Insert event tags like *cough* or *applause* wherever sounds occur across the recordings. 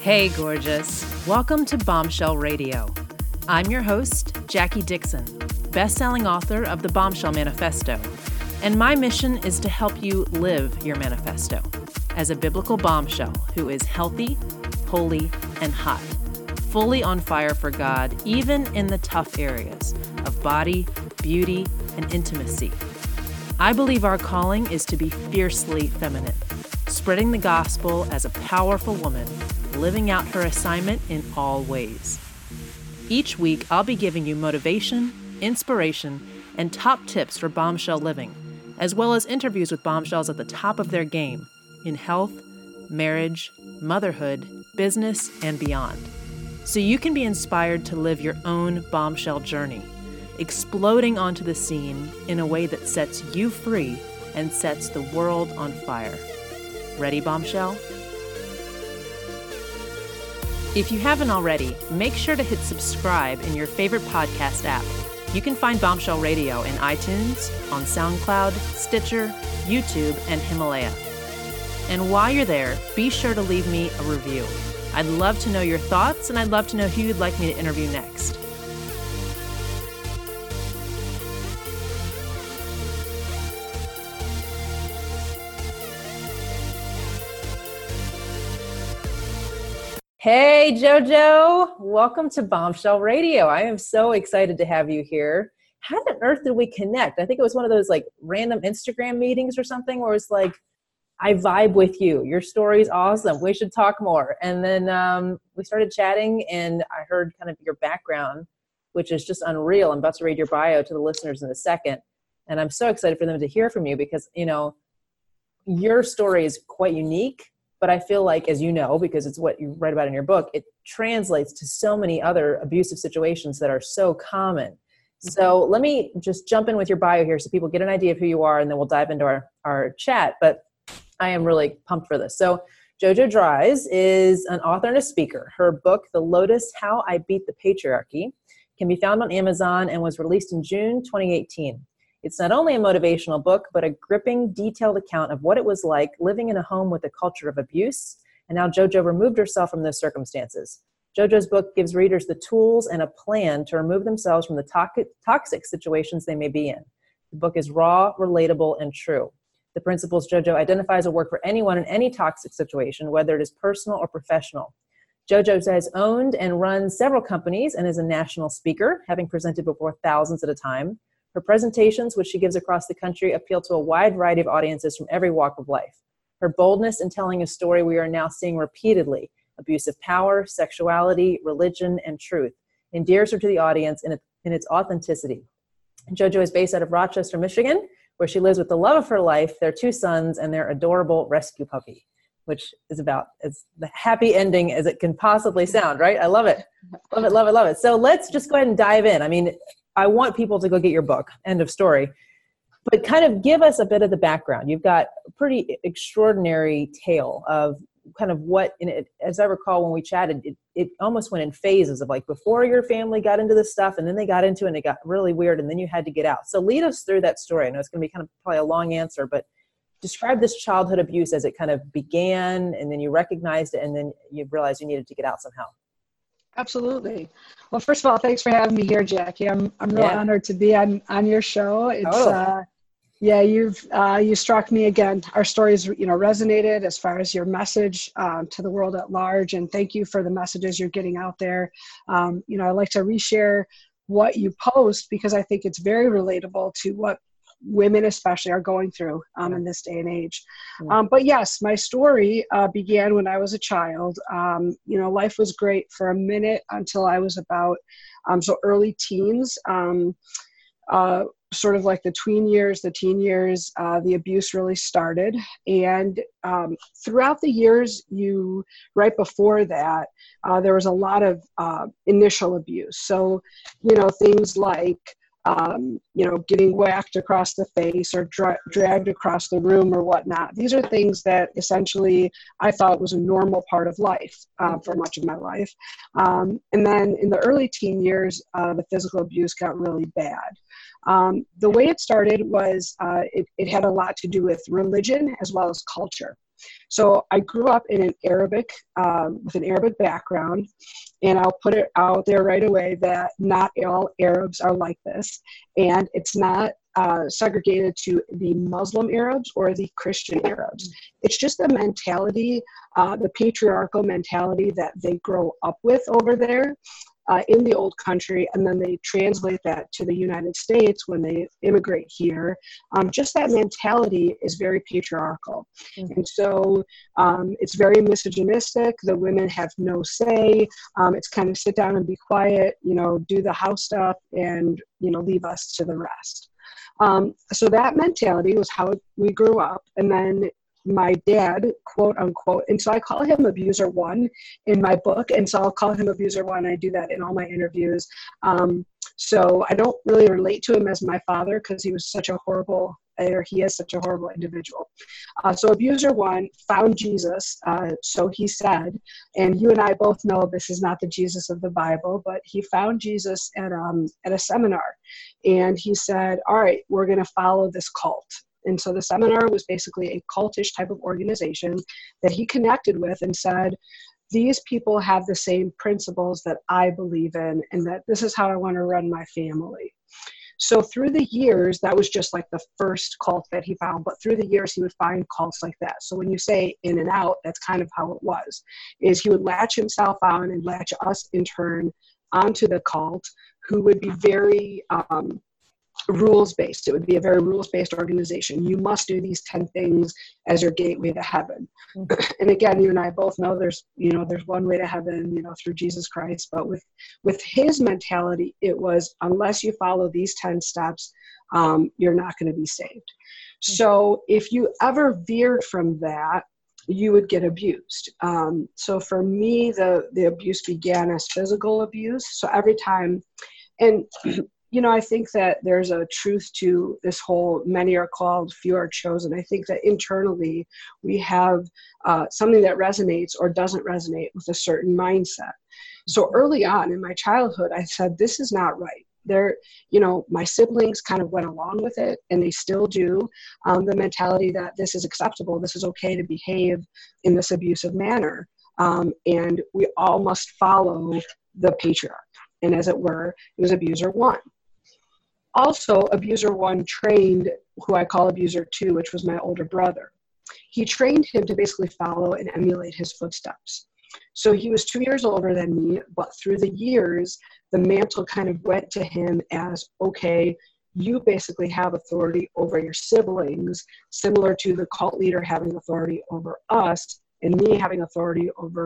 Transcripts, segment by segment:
Hey, gorgeous. Welcome to Bombshell Radio. I'm your host, Jackie Dixon, best-selling author of the Bombshell Manifesto. And my mission is to help you live your manifesto as a biblical bombshell who is healthy, holy, and hot, fully on fire for God, even in the tough areas of body, beauty, and intimacy. I believe our calling is to be fiercely feminine, spreading the gospel as a powerful woman, living out her assignment in all ways. Each week, I'll be giving you motivation, inspiration, and top tips for bombshell living, as well as interviews with bombshells at the top of their game in health, marriage, motherhood, business, and beyond. So you can be inspired to live your own bombshell journey, exploding onto the scene in a way that sets you free and sets the world on fire. Ready, bombshell? If you haven't already, make sure to hit subscribe in your favorite podcast app. You can find Bombshell Radio in iTunes, on SoundCloud, Stitcher, YouTube, and Himalaya. And while you're there, be sure to leave me a review. I'd love to know your thoughts, and I'd love to know who you'd like me to interview next. Hey, JoJo. Welcome to Bombshell Radio. I am so excited to have you here. How on earth did we connect? I think it was one of those like random Instagram meetings or something where it's like, I vibe with you. Your story is awesome. We should talk more. And then um, we started chatting, and I heard kind of your background, which is just unreal. I'm about to read your bio to the listeners in a second. And I'm so excited for them to hear from you because, you know, your story is quite unique but I feel like, as you know, because it's what you write about in your book, it translates to so many other abusive situations that are so common. Mm-hmm. So let me just jump in with your bio here so people get an idea of who you are, and then we'll dive into our, our chat. But I am really pumped for this. So Jojo Dries is an author and a speaker. Her book, The Lotus How I Beat the Patriarchy, can be found on Amazon and was released in June 2018. It's not only a motivational book, but a gripping, detailed account of what it was like living in a home with a culture of abuse and how JoJo removed herself from those circumstances. JoJo's book gives readers the tools and a plan to remove themselves from the toxic situations they may be in. The book is raw, relatable, and true. The principles JoJo identifies will work for anyone in any toxic situation, whether it is personal or professional. JoJo has owned and run several companies and is a national speaker, having presented before thousands at a time. Her presentations, which she gives across the country, appeal to a wide variety of audiences from every walk of life. Her boldness in telling a story we are now seeing repeatedly abuse of power, sexuality, religion, and truth endears her to the audience in, in its authenticity. JoJo is based out of Rochester, Michigan, where she lives with the love of her life, their two sons, and their adorable rescue puppy, which is about as the happy ending as it can possibly sound, right? I love it. Love it, love it, love it. So let's just go ahead and dive in. I mean, I want people to go get your book. End of story. But kind of give us a bit of the background. You've got a pretty extraordinary tale of kind of what, it, as I recall when we chatted, it, it almost went in phases of like before your family got into this stuff and then they got into it and it got really weird and then you had to get out. So lead us through that story. I know it's going to be kind of probably a long answer, but describe this childhood abuse as it kind of began and then you recognized it and then you realized you needed to get out somehow. Absolutely. Well, first of all, thanks for having me here, Jackie. I'm I'm real yeah. honored to be on on your show. It's oh. uh, yeah, you've uh, you struck me again. Our stories, you know, resonated as far as your message um, to the world at large, and thank you for the messages you're getting out there. Um, you know, I like to reshare what you post because I think it's very relatable to what women especially are going through um, in this day and age. Um, but yes, my story uh, began when I was a child. Um, you know, life was great for a minute until I was about um, so early teens. Um, uh, sort of like the tween years, the teen years, uh, the abuse really started. And um, throughout the years, you right before that, uh, there was a lot of uh, initial abuse. So, you know, things like um, you know, getting whacked across the face or dra- dragged across the room or whatnot. These are things that essentially I thought was a normal part of life uh, for much of my life. Um, and then in the early teen years, uh, the physical abuse got really bad. Um, the way it started was uh, it, it had a lot to do with religion as well as culture. So I grew up in an Arabic, um, with an Arabic background, and I'll put it out there right away that not all Arabs are like this, and it's not uh, segregated to the Muslim Arabs or the Christian Arabs. It's just the mentality, uh, the patriarchal mentality that they grow up with over there uh, in the old country, and then they translate that to the United States when they immigrate here. Um, just that mentality is very patriarchal. Mm-hmm. And so um, it's very misogynistic. The women have no say. Um, it's kind of sit down and be quiet, you know, do the house stuff and, you know, leave us to the rest. Um, so that mentality was how we grew up. And then my dad, quote unquote, and so I call him abuser one in my book, and so I'll call him abuser one. I do that in all my interviews. Um, so I don't really relate to him as my father because he was such a horrible, or he is such a horrible individual. Uh, so abuser one found Jesus, uh, so he said, and you and I both know this is not the Jesus of the Bible, but he found Jesus at um, at a seminar, and he said, "All right, we're going to follow this cult." And so the seminar was basically a cultish type of organization that he connected with and said, these people have the same principles that I believe in, and that this is how I want to run my family. So through the years, that was just like the first cult that he found. But through the years, he would find cults like that. So when you say in and out, that's kind of how it was. Is he would latch himself on and latch us in turn onto the cult, who would be very um, rules based. It would be a very rules based organization. You must do these 10 things as your gateway to heaven. Mm-hmm. *clears throat* And again, you and I both know there's, you know, there's one way to heaven, you know, through Jesus Christ. But with, with his mentality, it was unless you follow these 10 steps, um, you're not going to be saved. Mm-hmm. So if you ever veered from that, you would get abused. Um, so for me, the, the abuse began as physical abuse. So every time, and *clears throat* you know, I think that there's a truth to this whole many are called, few are chosen. I think that internally we have uh, something that resonates or doesn't resonate with a certain mindset. So early on in my childhood, I said, this is not right. There, you know, my siblings kind of went along with it, and they still do. Um, the mentality that this is acceptable, this is okay to behave in this abusive manner, um, and we all must follow the patriarch. And as it were, it was abuser one also abuser one trained who i call abuser two which was my older brother. He trained him to basically follow and emulate his footsteps. So he was two years older than me but through the years the mantle kind of went to him as okay you basically have authority over your siblings similar to the cult leader having authority over us and me having authority over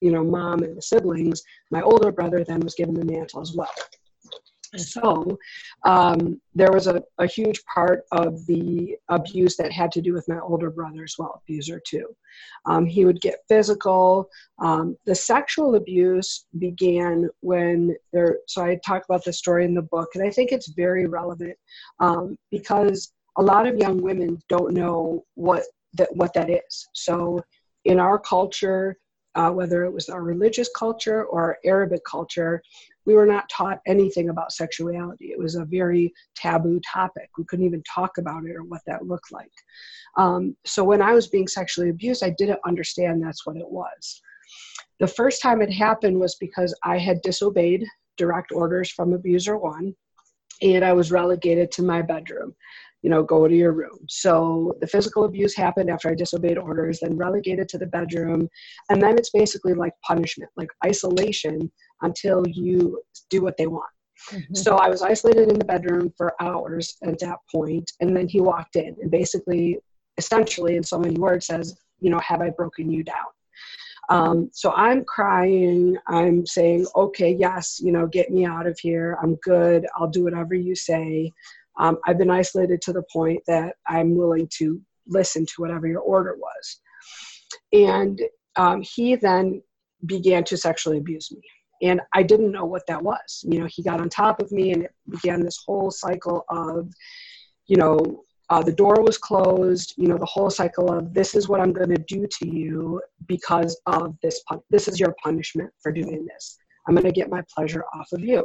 you know mom and the siblings. My older brother then was given the mantle as well so um, there was a, a huge part of the abuse that had to do with my older brother as well, abuser two. Um, he would get physical. Um, the sexual abuse began when there, so I talk about the story in the book, and I think it's very relevant um, because a lot of young women don't know what that, what that is. So in our culture, uh, whether it was our religious culture or our Arabic culture, we were not taught anything about sexuality. It was a very taboo topic. We couldn't even talk about it or what that looked like. Um, so when I was being sexually abused, I didn't understand that's what it was. The first time it happened was because I had disobeyed direct orders from abuser one and I was relegated to my bedroom you know, go to your room. So the physical abuse happened after I disobeyed orders, then relegated to the bedroom. And then it's basically like punishment, like isolation until you do what they want. Mm-hmm. So I was isolated in the bedroom for hours at that point, and then he walked in and basically, essentially, in so many words, says, you know, have I broken you down? Um, so I'm crying. I'm saying, okay, yes, you know, get me out of here. I'm good. I'll do whatever you say. Um, I've been isolated to the point that I'm willing to listen to whatever your order was. And um, he then began to sexually abuse me. And i didn't know what that was. You know he got on top of me and it began this whole cycle of you know uh, the door was closed you know the whole cycle of this is what i'm going to do to you because of this pun- this is your punishment for doing this. I'm going to get my pleasure off of you.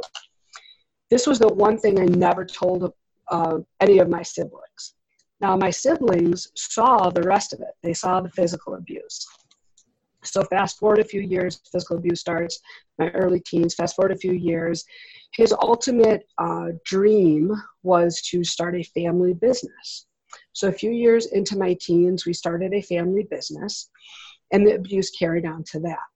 This was the one thing i never told uh, any of my siblings Now, my siblings saw the rest of it, they saw the physical abuse. So, fast forward a few years, physical abuse starts, my early teens, fast forward a few years. His ultimate uh, dream was to start a family business. So, a few years into my teens, we started a family business, and the abuse carried on to that.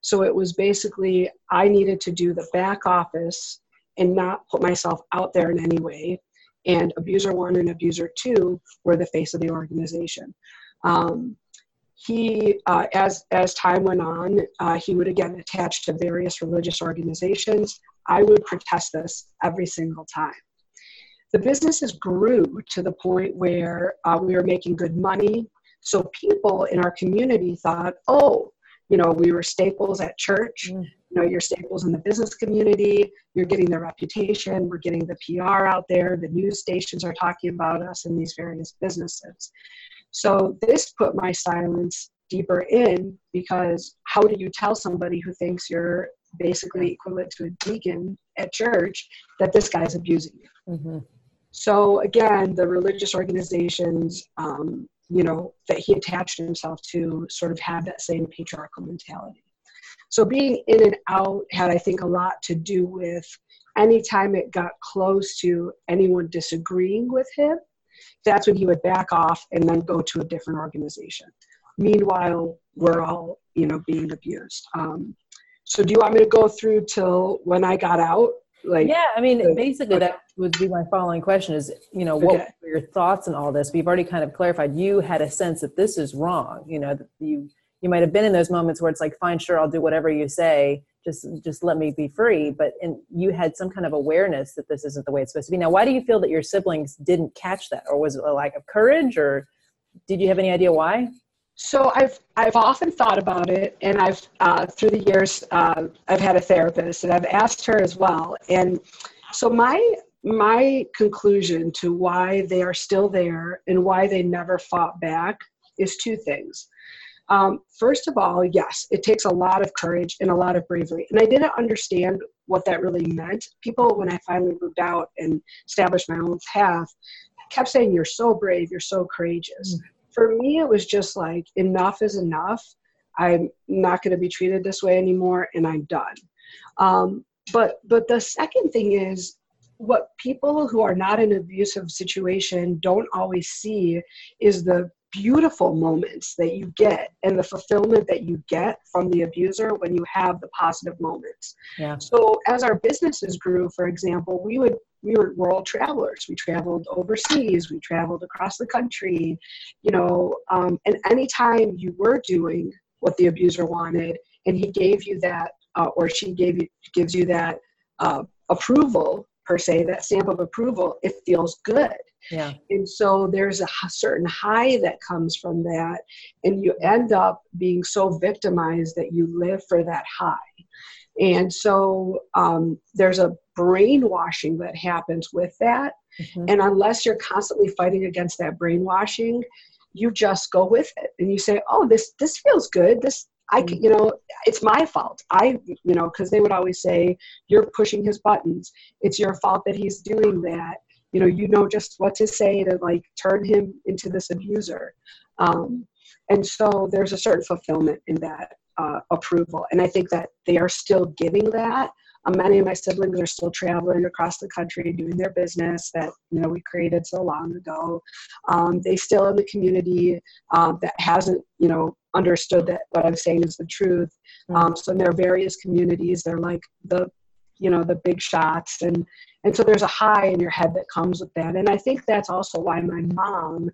So, it was basically I needed to do the back office and not put myself out there in any way. And abuser one and abuser two were the face of the organization. Um, he, uh, as as time went on, uh, he would again attach to various religious organizations. I would protest this every single time. The businesses grew to the point where uh, we were making good money. So people in our community thought, oh, you know, we were staples at church. Mm. You know, you're staples in the business community. You're getting the reputation. We're getting the PR out there. The news stations are talking about us in these various businesses. So this put my silence deeper in because how do you tell somebody who thinks you're basically equivalent to a deacon at church that this guy's abusing you? Mm-hmm. So again, the religious organizations, um, you know, that he attached himself to sort of have that same patriarchal mentality. So being in and out had, I think, a lot to do with anytime it got close to anyone disagreeing with him, that's when he would back off and then go to a different organization. Meanwhile, we're all, you know, being abused. Um, so do you want me to go through till when I got out? Like, yeah, I mean, the, basically okay. that would be my following question is, you know, what okay. were your thoughts on all this? We've already kind of clarified you had a sense that this is wrong, you know, that you, you might have been in those moments where it's like, fine, sure, I'll do whatever you say. Just just let me be free. But and you had some kind of awareness that this isn't the way it's supposed to be. Now why do you feel that your siblings didn't catch that? Or was it a lack of courage? Or did you have any idea why? So I've I've often thought about it, and I've uh, through the years uh, I've had a therapist, and I've asked her as well. And so my my conclusion to why they are still there and why they never fought back is two things. Um, first of all, yes, it takes a lot of courage and a lot of bravery. And I didn't understand what that really meant. People, when I finally moved out and established my own path, kept saying, You're so brave, you're so courageous. Mm. For me, it was just like, enough is enough. I'm not going to be treated this way anymore, and I'm done. Um, but but the second thing is what people who are not in an abusive situation don't always see is the beautiful moments that you get and the fulfillment that you get from the abuser when you have the positive moments. Yeah. So as our businesses grew, for example, we would we were world travelers. We traveled overseas. We traveled across the country. You know, um, and anytime you were doing what the abuser wanted, and he gave you that, uh, or she gave you gives you that uh, approval per se, that stamp of approval, it feels good. Yeah. And so there's a certain high that comes from that, and you end up being so victimized that you live for that high. And so um, there's a brainwashing that happens with that. Mm-hmm. And unless you're constantly fighting against that brainwashing, you just go with it and you say, "Oh, this this feels good. This I, mm. you know, it's my fault. I, you know, because they would always say, you're pushing his buttons. It's your fault that he's doing that. You know, you know just what to say to like turn him into this abuser. Um, and so there's a certain fulfillment in that uh, approval. And I think that they are still giving that. Um, many of my siblings are still traveling across the country doing their business that you know we created so long ago. Um, they still in the community um, that hasn't you know understood that what I'm saying is the truth. Mm-hmm. Um, so in their various communities, they're like the, you know, the big shots, and and so there's a high in your head that comes with that. And I think that's also why my mom,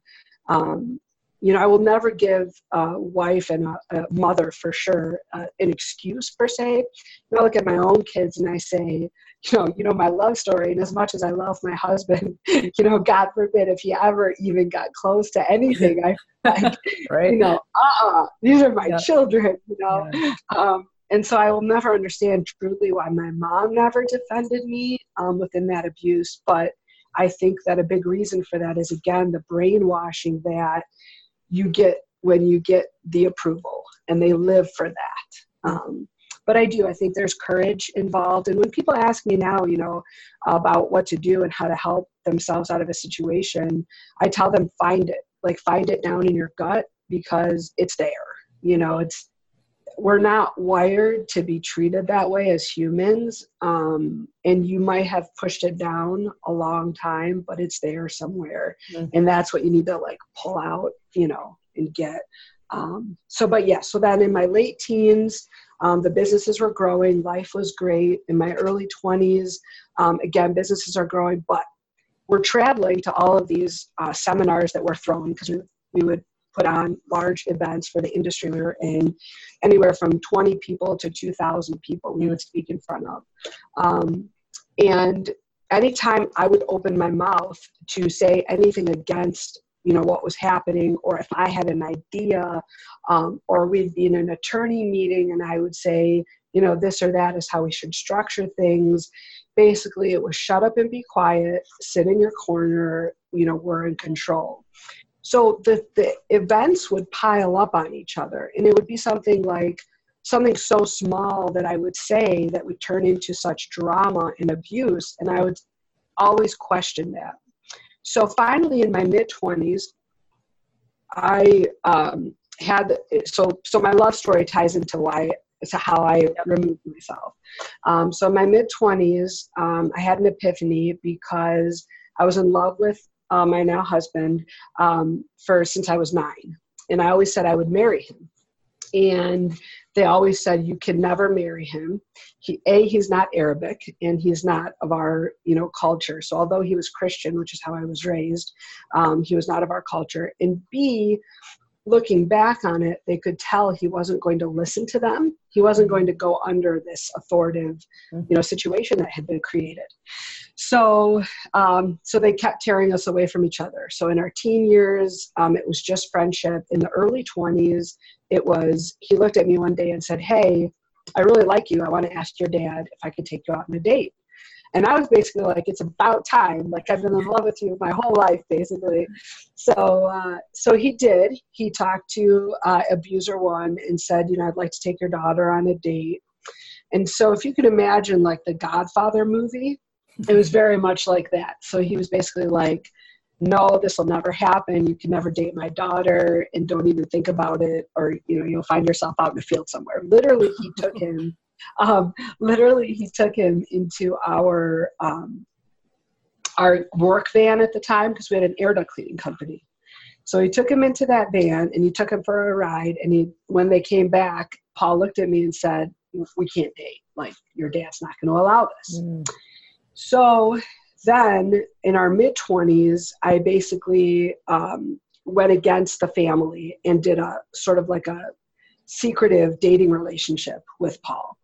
um, you know, I will never give a wife and a, a mother for sure uh, an excuse per se. I look at my own kids and I say, you know, you know, my love story, and as much as I love my husband, *laughs* you know, God forbid if he ever even got close to anything, I like, *laughs* right. you know, uh-uh, these are my yeah. children, you know. Yeah. Um, and so I will never understand truly why my mom never defended me um, within that abuse. But I think that a big reason for that is again the brainwashing that you get when you get the approval, and they live for that. Um, but I do. I think there's courage involved. And when people ask me now, you know, about what to do and how to help themselves out of a situation, I tell them find it. Like find it down in your gut because it's there. You know, it's we're not wired to be treated that way as humans um, and you might have pushed it down a long time but it's there somewhere. Mm-hmm. and that's what you need to like pull out you know and get. Um, so but yeah so then in my late teens um, the businesses were growing life was great. In my early 20s um, again businesses are growing but we're traveling to all of these uh, seminars that we're throwing because we, we would put on large events for the industry we were in, anywhere from 20 people to 2,000 people we would speak in front of. Um, and anytime I would open my mouth to say anything against you know what was happening or if i had an idea um, or we'd be in an attorney meeting and i would say you know this or that is how we should structure things basically it was shut up and be quiet sit in your corner you know we're in control so the, the events would pile up on each other and it would be something like something so small that i would say that would turn into such drama and abuse and i would always question that. So finally in my mid 20s i um, had so so my love story ties into why to how i removed myself. Um, so in my mid 20s um, i had an epiphany because i was in love with uh, my now husband, um, for since I was nine. And I always said I would marry him. And they always said you can never marry him. He, a he's not Arabic and he's not of our you know culture. So although he was Christian, which is how I was raised, um, he was not of our culture. And B, looking back on it, they could tell he wasn't going to listen to them. He wasn't going to go under this authoritative, mm-hmm. you know, situation that had been created. So, um, so they kept tearing us away from each other. So in our teen years, um, it was just friendship. In the early 20s, it was, he looked at me one day and said, Hey, I really like you. I want to ask your dad if I could take you out on a date. And I was basically like, it's about time. Like I've been in love with you my whole life, basically. So, uh, so he did. He talked to uh, abuser one and said, you know, I'd like to take your daughter on a date. And so, if you can imagine, like the Godfather movie, it was very much like that. So he was basically like, no, this will never happen. You can never date my daughter, and don't even think about it, or you know, you'll find yourself out in the field somewhere. Literally, he took him *laughs* um, literally he took him into our um, our work van at the time because we had an air duct cleaning company. So he took him into that van and he took him for a ride. And he, when they came back, Paul looked at me and said, "We can't date. Like your dad's not going to allow this." Mm. So then, in our mid twenties, I basically um, went against the family and did a sort of like a secretive dating relationship with Paul.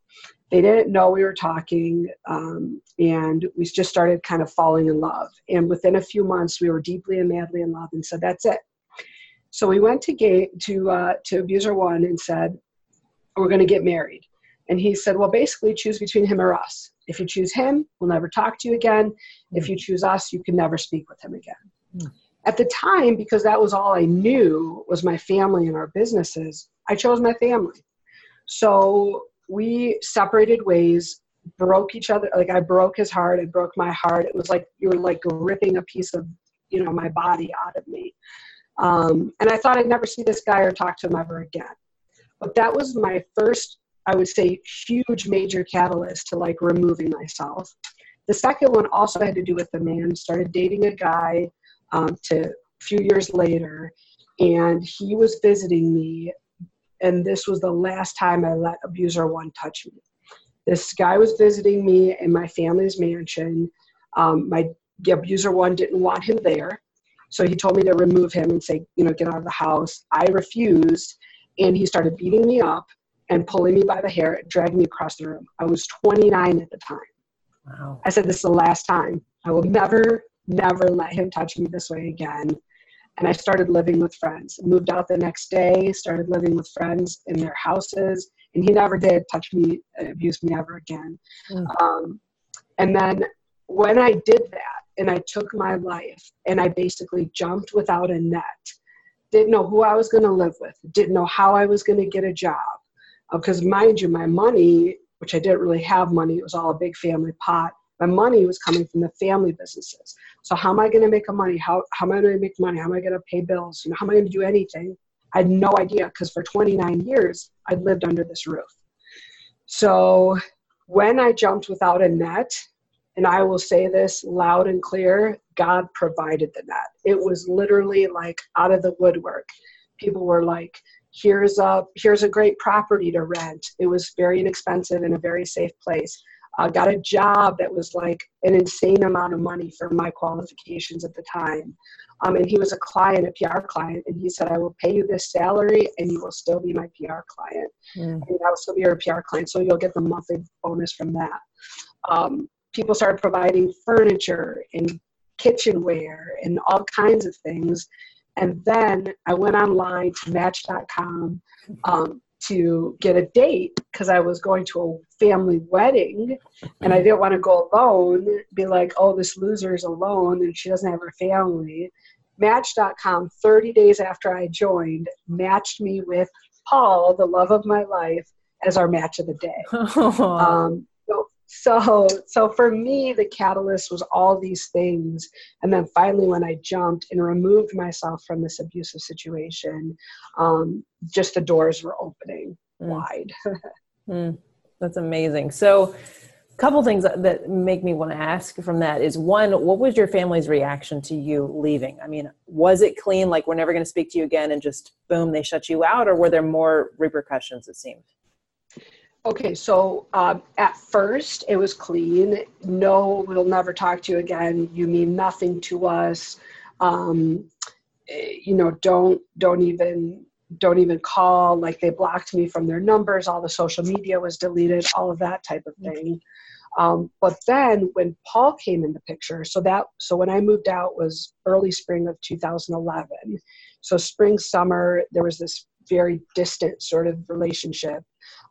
They didn't know we were talking um, and we just started kind of falling in love. And within a few months we were deeply and madly in love and said that's it. So we went to to uh, to abuser one and said we're going to get married. And he said well basically choose between him or us if you choose him we'll never talk to you again if you choose us you can never speak with him again mm. at the time because that was all i knew was my family and our businesses i chose my family so we separated ways, broke each other. Like I broke his heart, I broke my heart. It was like you were like ripping a piece of, you know, my body out of me. Um, and I thought I'd never see this guy or talk to him ever again. But that was my first, I would say, huge major catalyst to like removing myself. The second one also had to do with the man. Started dating a guy um, to a few years later, and he was visiting me and this was the last time I let abuser one touch me. This guy was visiting me in my family's mansion. Um, my abuser one didn't want him there, so he told me to remove him and say, you know, get out of the house. I refused, and he started beating me up and pulling me by the hair, and dragging me across the room. I was 29 at the time. Wow. I said, this is the last time. I will never, never let him touch me this way again and I started living with friends. Moved out the next day, started living with friends in their houses, and he never did touch me, abuse me ever again. Mm. Um, and then when I did that, and I took my life, and I basically jumped without a net, didn't know who I was going to live with, didn't know how I was going to get a job. Because, uh, mind you, my money, which I didn't really have money, it was all a big family pot. My money was coming from the family businesses. So, how am I going to make a money? How, how am I going to make money? How am I going to pay bills? You know, how am I going to do anything? I had no idea because for 29 years, I'd lived under this roof. So, when I jumped without a net, and I will say this loud and clear God provided the net. It was literally like out of the woodwork. People were like, here's a here's a great property to rent. It was very inexpensive in a very safe place. Uh, got a job that was like an insane amount of money for my qualifications at the time. Um, and he was a client, a PR client, and he said, I will pay you this salary and you will still be my PR client. Mm. And I will still be your PR client, so you'll get the monthly bonus from that. Um, people started providing furniture and kitchenware and all kinds of things. And then I went online to Match.com um, to get a date because I was going to a family wedding and I didn't want to go alone, be like, oh, this loser's alone and she doesn't have her family. Match.com, 30 days after I joined, matched me with Paul, the love of my life, as our match of the day. *laughs* um, so so for me the catalyst was all these things. And then finally when i jumped and removed myself from this abusive situation um, just the doors were opening mm. wide. *laughs* Mm. that's amazing. So a couple things that make me want to ask from that is one what was your family's reaction to you leaving? I mean was it clean like we're never going to speak to you again and just boom they shut you out? Or were there more repercussions it seemed Okay, so um, at first it was clean. No, we'll never talk to you again. You mean nothing to us. Um, you know, don't don't even don't even call. Like they blocked me from their numbers. All the social media was deleted. All of that type of thing. Um, but then when Paul came in the picture, so that so when I moved out was early spring of 2011. So spring summer there was this very distant sort of relationship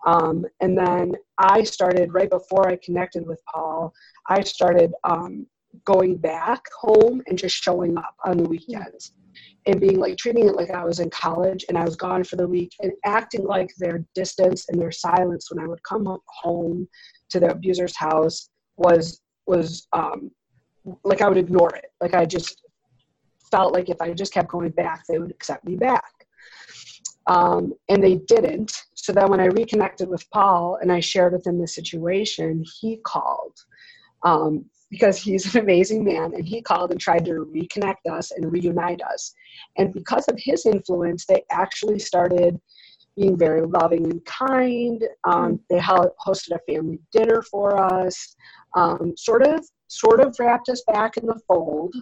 um, and then I started right before I connected with Paul, I started um, going back home and just showing up on the weekends and being like treating it like I was in college and I was gone for the week and acting like their distance and their silence when I would come home to the abuser's house was was um, like I would ignore it. Like I just felt like if I just kept going back, they would accept me back. Um, and they didn't. So then when I reconnected with Paul and I shared with him the situation, he called um, because he's an amazing man and he called and tried to reconnect us and reunite us. And because of his influence, they actually started being very loving and kind. Um, they hosted a family dinner for us, um, sort of sort of wrapped us back in the fold.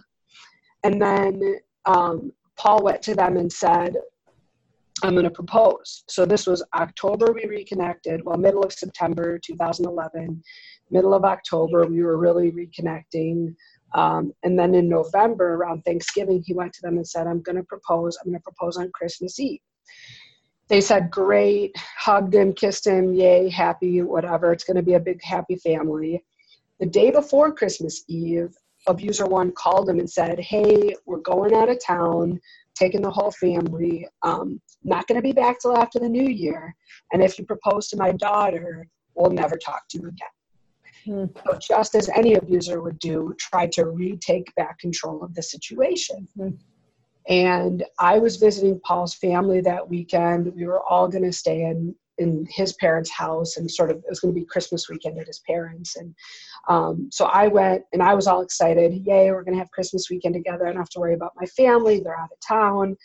And then um, Paul went to them and said, I'm going to propose. So this was October, we reconnected. Well, middle of September 2011, middle of October, we were really reconnecting. Um, and then in November, around Thanksgiving, he went to them and said, I'm going to propose. I'm going to propose on Christmas Eve. They said, Great, hugged him, kissed him, yay, happy, whatever. It's going to be a big, happy family. The day before Christmas Eve, abuser one called him and said, Hey, we're going out of town taking the whole family. Um, not going to be back till after the new year. And if you propose to my daughter, we'll never talk to you again. Mm. So just as any abuser would do, try to retake back control of the situation. Mm. And I was visiting Paul's family that weekend. We were all going to stay in in his parents' house, and sort of it was going to be Christmas weekend at his parents. And um, so I went, and I was all excited. Yay, we're going to have Christmas weekend together. I don't have to worry about my family; they're out of town.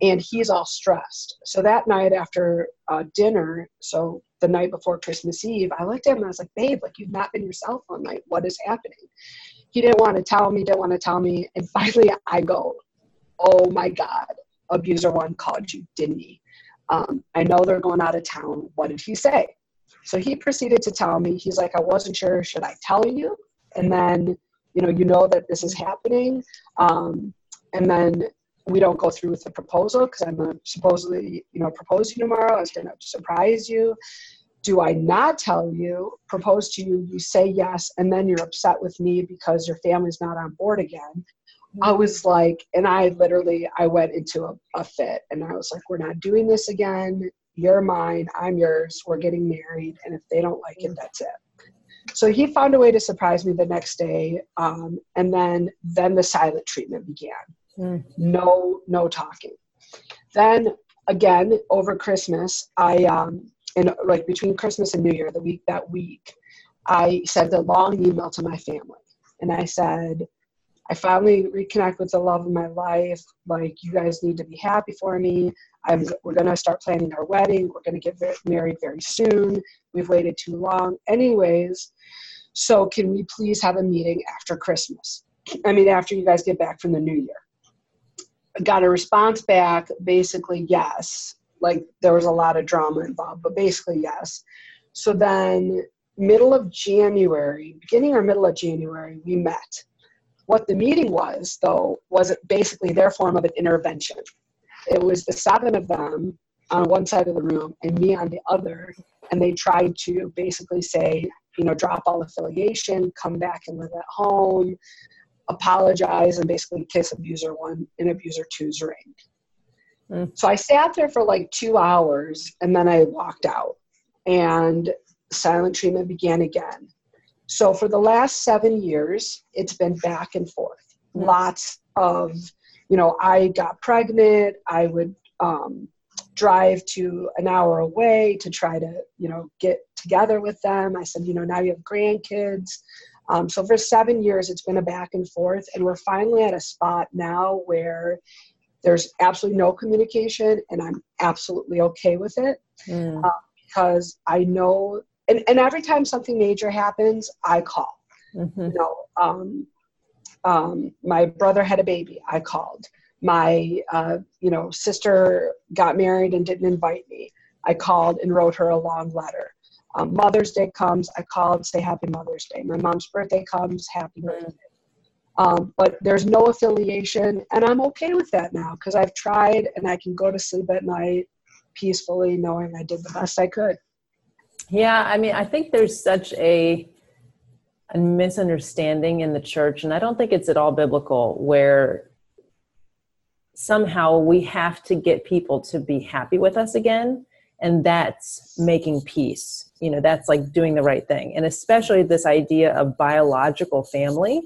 And he's all stressed. So that night after uh, dinner, so the night before Christmas Eve, I looked at him and I was like, "Babe, like you've not been yourself all night. What is happening?" He didn't want to tell me. Didn't want to tell me. And finally, I go, "Oh my God, abuser one called you, didn't he?" Um, I know they're going out of town. What did he say? So he proceeded to tell me, he's like, I wasn't sure, should I tell you? And then, you know, you know that this is happening. Um, and then we don't go through with the proposal because I'm supposedly, you know, propose you tomorrow. I was going to surprise you. Do I not tell you, propose to you, you say yes, and then you're upset with me because your family's not on board again? I was like, and I literally, I went into a, a fit and I was like, we're not doing this again. you're mine, I'm yours, we're getting married, and if they don't like it, that's it. So he found a way to surprise me the next day, um, and then then the silent treatment began. Mm. No, no talking. Then again over Christmas, I um, in like between Christmas and New Year, the week that week, I sent a long email to my family, and I said, I finally reconnect with the love of my life. Like you guys need to be happy for me. I'm, we're going to start planning our wedding. We're going to get married very soon. We've waited too long. Anyways, so can we please have a meeting after Christmas? I mean, after you guys get back from the new year. I got a response back, basically, yes. Like there was a lot of drama involved, but basically, yes. So then, middle of January, beginning or middle of January, we met. What the meeting was, though, was basically their form of an intervention. It was the seven of them on one side of the room and me on the other and they tried to basically say you know drop all affiliation come back and live at home apologize and basically kiss abuser one and abuser two's ring. Mm. so i sat there for like two hours and then i walked out. And silent treatment began again so for the last seven years it's been back and forth mm. lots of you know, I got pregnant, I would um, drive to an hour away to try to, you know, get together with them. I said, you know, now you have grandkids. Um, so for seven years, it's been a back and forth, and we're finally at a spot now where there's absolutely no communication, and I'm absolutely okay with it mm. uh, because I know. And, and every time something major happens, I call. Mm-hmm. You know, um, um, my brother had a baby. I called. My uh, you know sister got married and didn't invite me. I called and wrote her a long letter. Um, Mother's Day comes, I called, say Happy Mother's Day. My mom's birthday comes, Happy Birthday. Um, but there's no affiliation, and I'm okay with that now because I've tried and I can go to sleep at night peacefully knowing I did the best I could. Yeah, I mean, I think there's such a a misunderstanding in the church, and I don't think it's at all biblical, where somehow we have to get people to be happy with us again, and that's making peace. You know, that's like doing the right thing. And especially this idea of biological family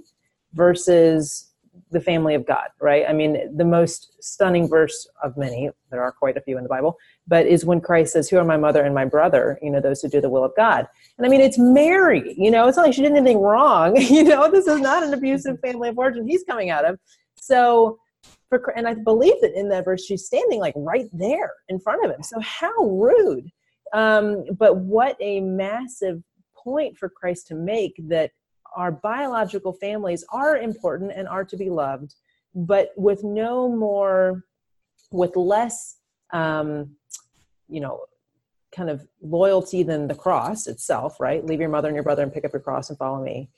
versus the family of God, right? I mean, the most stunning verse of many, there are quite a few in the Bible, but is when Christ says, Who are my mother and my brother? You know, those who do the will of God. And I mean, it's Mary, you know, it's not like she did anything wrong. *laughs* You know, this is not an abusive family of origin he's coming out of. So, for, and I believe that in that verse, she's standing like right there in front of him. So, how rude. Um, but what a massive point for Christ to make that our biological families are important and are to be loved, but with no more, with less, um, you know, kind of loyalty than the cross itself, right? Leave your mother and your brother and pick up your cross and follow me.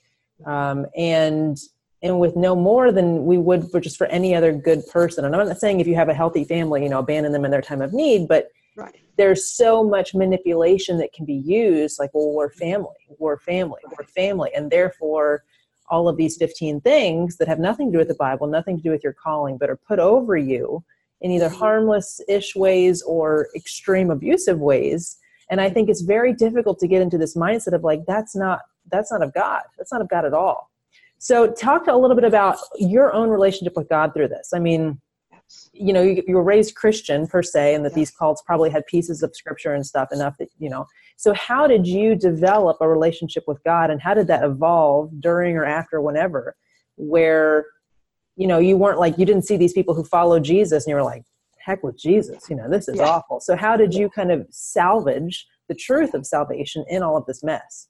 Um, and and with no more than we would for just for any other good person. And I'm not saying if you have a healthy family, you know, abandon them in their time of need, but right. there's so much manipulation that can be used. Like, well, we're family, we're family, we're family, and therefore all of these 15 things that have nothing to do with the Bible, nothing to do with your calling, but are put over you in either mm-hmm. harmless ish ways or extreme abusive ways. And i think it's very difficult to get into this mindset of like that's not that's not of god. That's not of god at all. So talk a little bit about your own relationship with god through this. I mean you know you, you were raised christian per se and that these cults probably had pieces of scripture and stuff enough that you know. So how did you develop a relationship with god and how did that evolve during or after whenever where you know you weren't like you didn't see these people who follow jesus and you were like heck with jesus you know this is yeah. awful. So how did you kind of salvage the truth of salvation in all of this mess?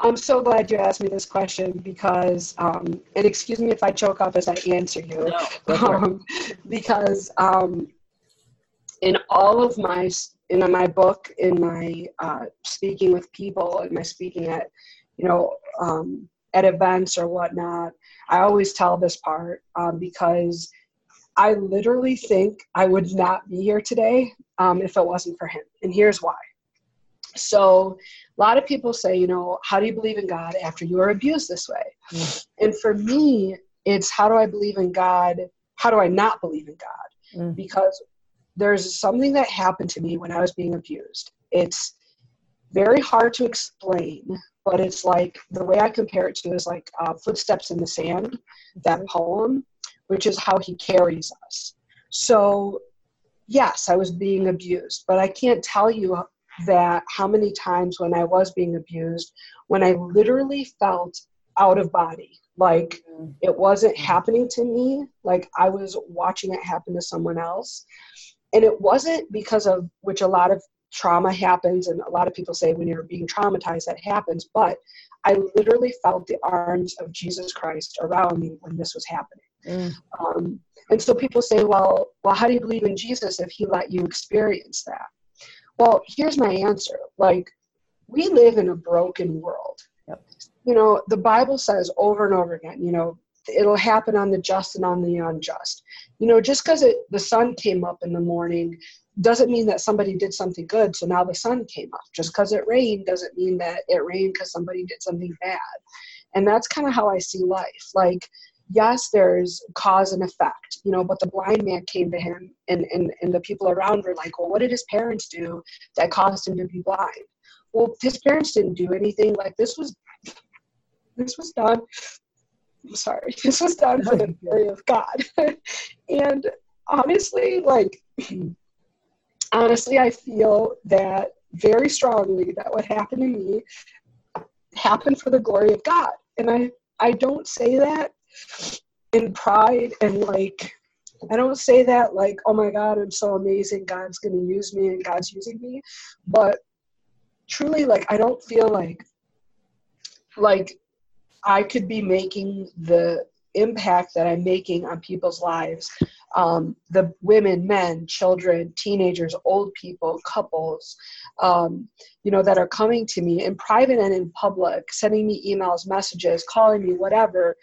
I'm so glad you asked me this question because um, and excuse me if i choke up as i answer you. No, um, because um, in all of my in my book in my uh, speaking with people and my speaking at you know um, at events or whatnot I always tell this part um, because I literally think I would not be here today um, if it wasn't for him. And here's why. So, a lot of people say, you know, how do you believe in God after you are abused this way? Mm. And for me, it's how do I believe in God? How do I not believe in God? Mm. Because there's something that happened to me when I was being abused. It's very hard to explain, but it's like the way I compare it to is like uh, Footsteps in the Sand, that poem, which is how he carries us. So, yes, I was being abused, but I can't tell you that how many times when I was being abused, when I literally felt out of body, like mm. it wasn't happening to me, like I was watching it happen to someone else. And it wasn't because of which a lot of trauma happens, and a lot of people say when you're being traumatized, that happens. But I literally felt the arms of Jesus Christ around me when this was happening. Mm. Um, and so people say, well, well, how do you believe in Jesus if he let you experience that? Well, here's my answer. Like, we live in a broken world. Yep. You know, the Bible says over and over again, you know, it'll happen on the just and on the unjust. You know, just because the sun came up in the morning doesn't mean that somebody did something good, so now the sun came up. Just because it rained doesn't mean that it rained because somebody did something bad. And that's kind of how I see life. Like, yes, there's cause and effect, you know, but the blind man came to him and, and, and the people around were like, well, what did his parents do that caused him to be blind? Well, his parents didn't do anything. Like this was this was done. I'm sorry, *laughs* this was done for the glory of God. *laughs* and honestly, like *clears throat* honestly, I feel that very strongly that what happened to me happened for the glory of God. And I I don't say that in pride and like I don't say that like, oh my God, I'm so amazing. God's going to use me and God's using me. But truly, like, I don't feel like, like, I could be making the impact that I'm making on people's lives. Um, the women, men, children, teenagers, old people, couples, um, you know, that are coming to me in private and in public, sending me emails, messages, calling me, whatever,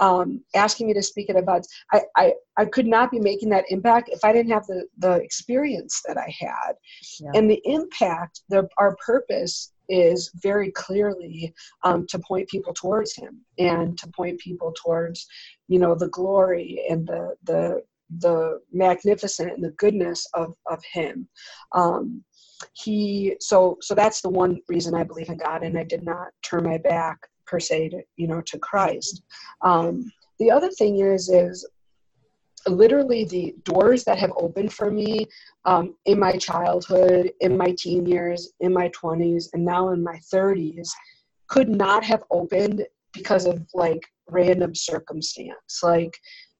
um, asking me to speak at events. I, I, I could not be making that impact if I didn't have the, the experience that I had. Yeah. And the impact, the, our purpose is very clearly um, to point people towards him and to point people towards, you know, the glory and the, the, the magnificent and the goodness of, of him. Um, he so so that's the one reason I believe in God and I did not turn my back per se to you know to Christ. Um, the other thing is is literally the doors that have opened for me um, in my childhood, in my teen years, in my 20s, and now in my 30s could not have opened because of like random circumstance. Like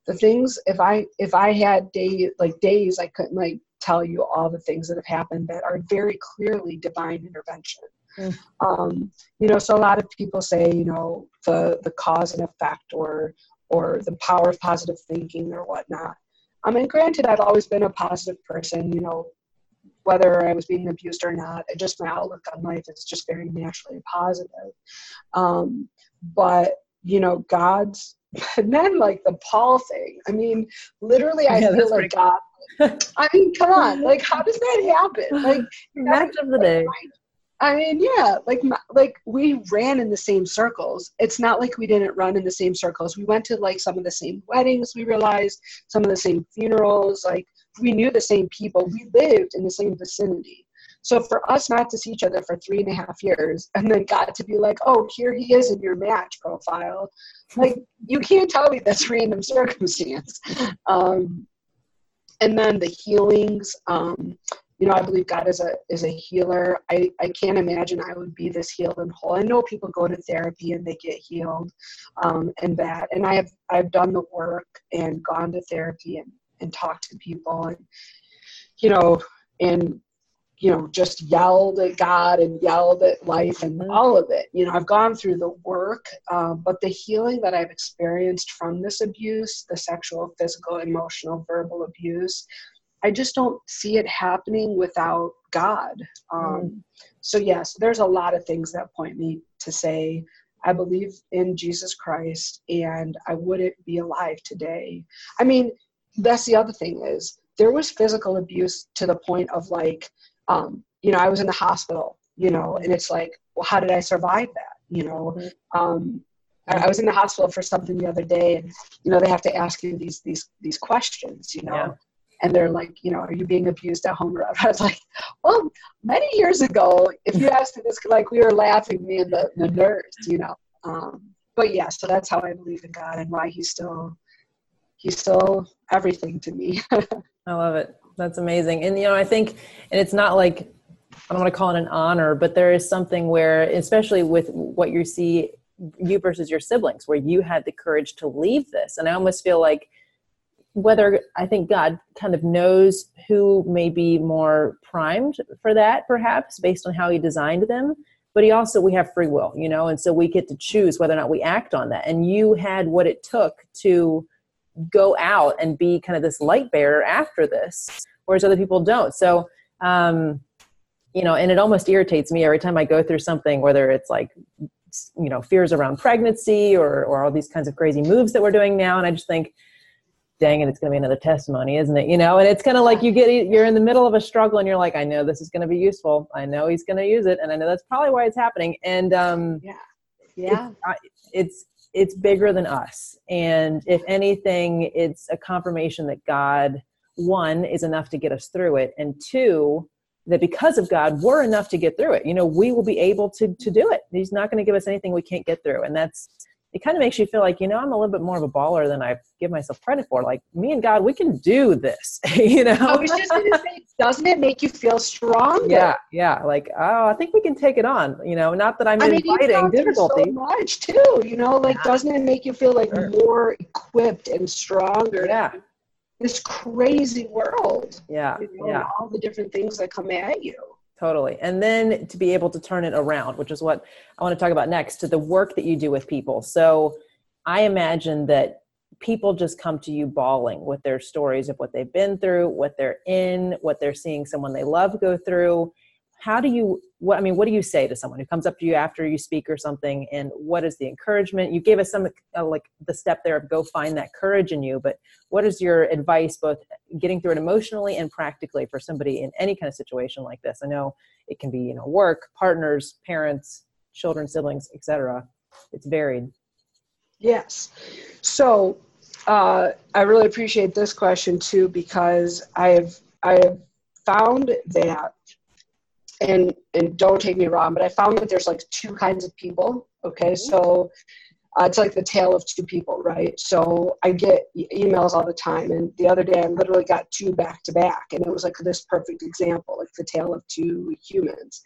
the things if I if I had day like days I couldn't like tell you all the things that have happened that are very clearly divine intervention. Mm. Um, you know, so a lot of people say, you know, the the cause and effect or or the power of positive thinking or whatnot. I mean, granted, I've always been a positive person, you know, whether I was being abused or not. Just my outlook on life is just very naturally positive. Um, but you know, God's *laughs* and then like the Paul thing. I mean, literally, I yeah, feel like God. I mean, come on, like how does that happen? *laughs* Like match of the day. I mean, yeah, like like we ran in the same circles. It's not like we didn't run in the same circles. We went to like some of the same weddings. We realized some of the same funerals. Like we knew the same people. We lived in the same vicinity. So for us not to see each other for three and a half years and then got to be like, oh, here he is in your match profile, like you can't tell me that's random circumstance. Um, and then the healings. Um, you know, I believe God is a is a healer. I, I can't imagine I would be this healed and whole. I know people go to therapy and they get healed um, and that. And I have I've done the work and gone to therapy and, and talked to people and you know, and you know, just yelled at God and yelled at life and mm-hmm. all of it. You know, I've gone through the work, um, but the healing that I've experienced from this abuse, the sexual, physical, emotional, verbal abuse, I just don't see it happening without God. Um, mm. So, yes, there's a lot of things that point me to say, I believe in Jesus Christ and I wouldn't be alive today. I mean, that's the other thing is there was physical abuse to the point of like, um, you know, I was in the hospital, you know, and it's like, well, how did I survive that? You know, mm-hmm. um, I, was in the hospital for something the other day, and you know, they have to ask you these these these questions, you know. And they're like, you know, are you being abused at home? Or? *laughs* I was like, well, many years ago, if you asked me this, like we were laughing, me and the, the nerds, you know. Um, but yeah, so that's how I believe in God and why He's still, He's still everything to me. *laughs* I love it. That's amazing. And you know, I think, and it's not like I don't want to call it an honor, but there is something where, especially with what you see, you versus your siblings, where you had the courage to leave this. And I almost feel like whether I think God kind of knows who may be more primed for that, perhaps based on how He designed them. But He also, we have free will, you know, and so we get to choose whether or not we act on that. And you had what it took to go out and be kind of this light bearer after this, whereas other people don't. So, um, you know, and it almost irritates me every time I go through something, whether it's like, you know, fears around pregnancy or, or all these kinds of crazy moves that we're doing now. And I just think, dang it, it's going to be another testimony, isn't it? You know, and it's kind of like you get, you're in the middle of a struggle and you're like, I know this is going to be useful. I know he's going to use it. And I know that's probably why it's happening. And, um, yeah, yeah, it's, it's, it's bigger than us. And if anything, it's a confirmation that God, one, is enough to get us through it. And two, that because of God, we're enough to get through it. You know, we will be able to to do it. He's not going to give us anything we can't get through, and that's it. Kind of makes you feel like you know I'm a little bit more of a baller than I give myself credit for. Like me and God, we can do this. *laughs* you know, I was just to say, doesn't it make you feel strong? Yeah, yeah. Like oh, I think we can take it on. You know, not that I'm I mean, inviting difficulty. So much too. You know, like yeah. doesn't it make you feel like sure. more equipped and stronger? Yeah this crazy world. Yeah. You know, yeah. All the different things that come at you. Totally. And then to be able to turn it around, which is what I want to talk about next, to the work that you do with people. So I imagine that people just come to you bawling with their stories of what they've been through, what they're in, what they're seeing someone they love go through how do you what i mean what do you say to someone who comes up to you after you speak or something and what is the encouragement? You gave us some uh, like the step there of go find that courage in you but what is your advice both getting through it emotionally and practically for somebody in any kind of situation like this? I know it can be you know work partners parents children siblings etc it's varied. Yes. So uh, i really appreciate this question too because i have i have found that and and don't take me wrong, but I found that there's like two kinds of people. Okay, mm-hmm. so uh, it's like the tale of two people, right? So I get emails all the time, and the other day I literally got two back to back, and it was like this perfect example, like the tale of two humans.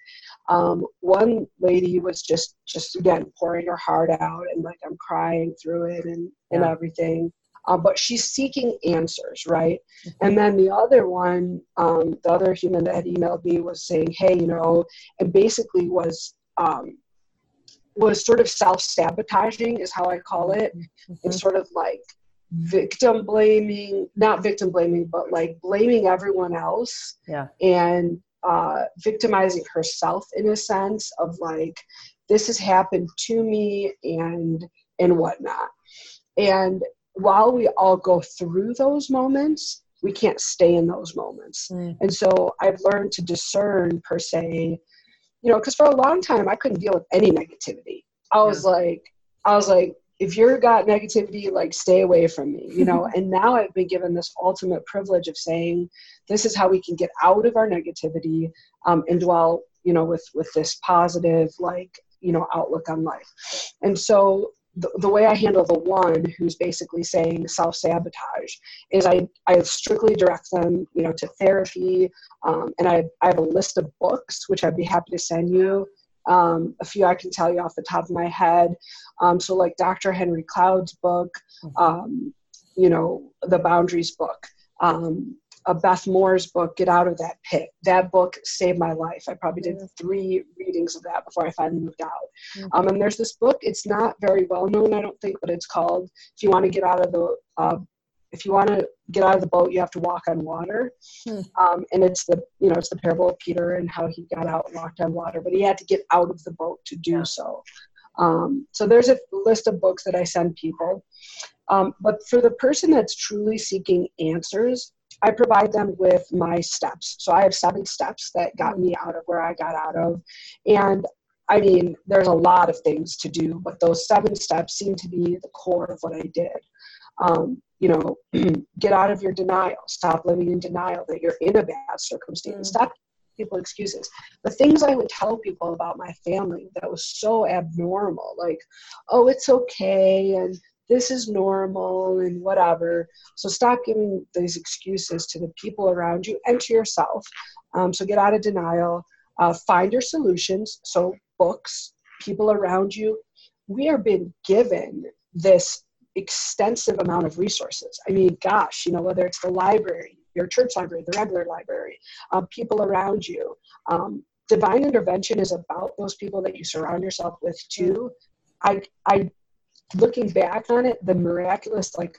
Um, one lady was just just again pouring her heart out, and like I'm crying through it and and everything uh, but she's seeking answers, right? Mm-hmm. And then the other one, um, the other human that had emailed me was saying, hey, you know, and basically was um, was sort of self sabotaging, is how I call it. Mm-hmm. It's sort of like victim blaming, not victim blaming, but like blaming everyone else. Yeah. And uh, victimizing herself in a sense of like, this has happened to me and and whatnot. And while we all go through those moments, we can't stay in those moments. Mm. And so I've learned to discern, per se, you know, because for a long time I couldn't deal with any negativity. I was like, I was like, if you're got negativity, like stay away from me, you know. *laughs* and now I've been given this ultimate privilege of saying, this is how we can get out of our negativity um, and dwell, you know, with with this positive, like you know, outlook on life. And so the, the way I handle the one who's basically saying self sabotage is I, I strictly direct them, you know, to therapy. Um, and I, I have a list of books, which I'd be happy to send you. Um, a few I can tell you off the top of my head. Um, so like Dr. Henry Cloud's book, mm-hmm. um, you know, the boundaries book. Um, a Beth Moore's book, Get Out of That Pit. That book saved my life. I probably did three readings of that before I finally moved out. Mm-hmm. Um, and there's this book. It's not very well known, I don't think, but it's called "If You Want to Get Out of the uh, If You Want to Get Out of the Boat, You Have to Walk on Water." Mm-hmm. Um, and it's the you know it's the parable of Peter and how he got out and walked on water, but he had to get out of the boat to do yeah. so. Um, so there's a list of books that I send people. Um, but for the person that's truly seeking answers, I provide them with my steps. So I have seven steps that got me out of where I got out of. And I mean, there's a lot of things to do, but those seven steps seem to be the core of what I did. Um, you know, *clears throat* get out of your denial. Stop living in denial that you're in a bad circumstance. Mm. Stop people excuses. The things I would tell people about my family that was so abnormal, like, oh, it's okay, and this is normal, and whatever. So stop giving these excuses to the people around you and to yourself. Um, so get out of denial. Uh, find your solutions. So books, people around you. We are being given this extensive amount of resources. I mean, gosh, you know, whether it's the library, your church library, the regular library, uh, people around you. Um, divine intervention is about those people that you surround yourself with too. I, I, looking back on it, the miraculous like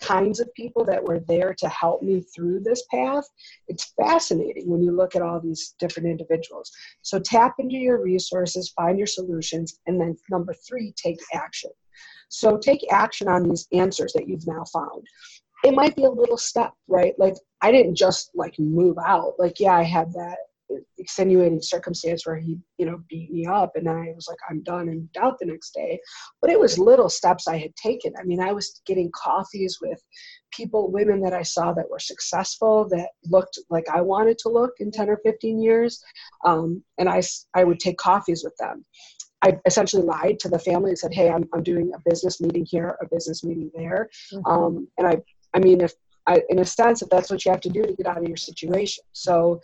kinds of people that were there to help me through this path. It's fascinating when you look at all these different individuals. So tap into your resources, find your solutions, and then number three, take action. So take action on these answers that you've now found it might be a little step, right? Like I didn't just like move out. Like, yeah, I had that extenuating circumstance where he, you know, beat me up and I was like, I'm done and out the next day. But it was little steps I had taken. I mean, I was getting coffees with people, women that I saw that were successful, that looked like I wanted to look in 10 or 15 years. Um, and I, I would take coffees with them. I essentially lied to the family and said, "Hey, I'm, I'm doing a business meeting here, a business meeting there," mm-hmm. um, and I I mean, if I, in a sense, if that's what you have to do to get out of your situation. So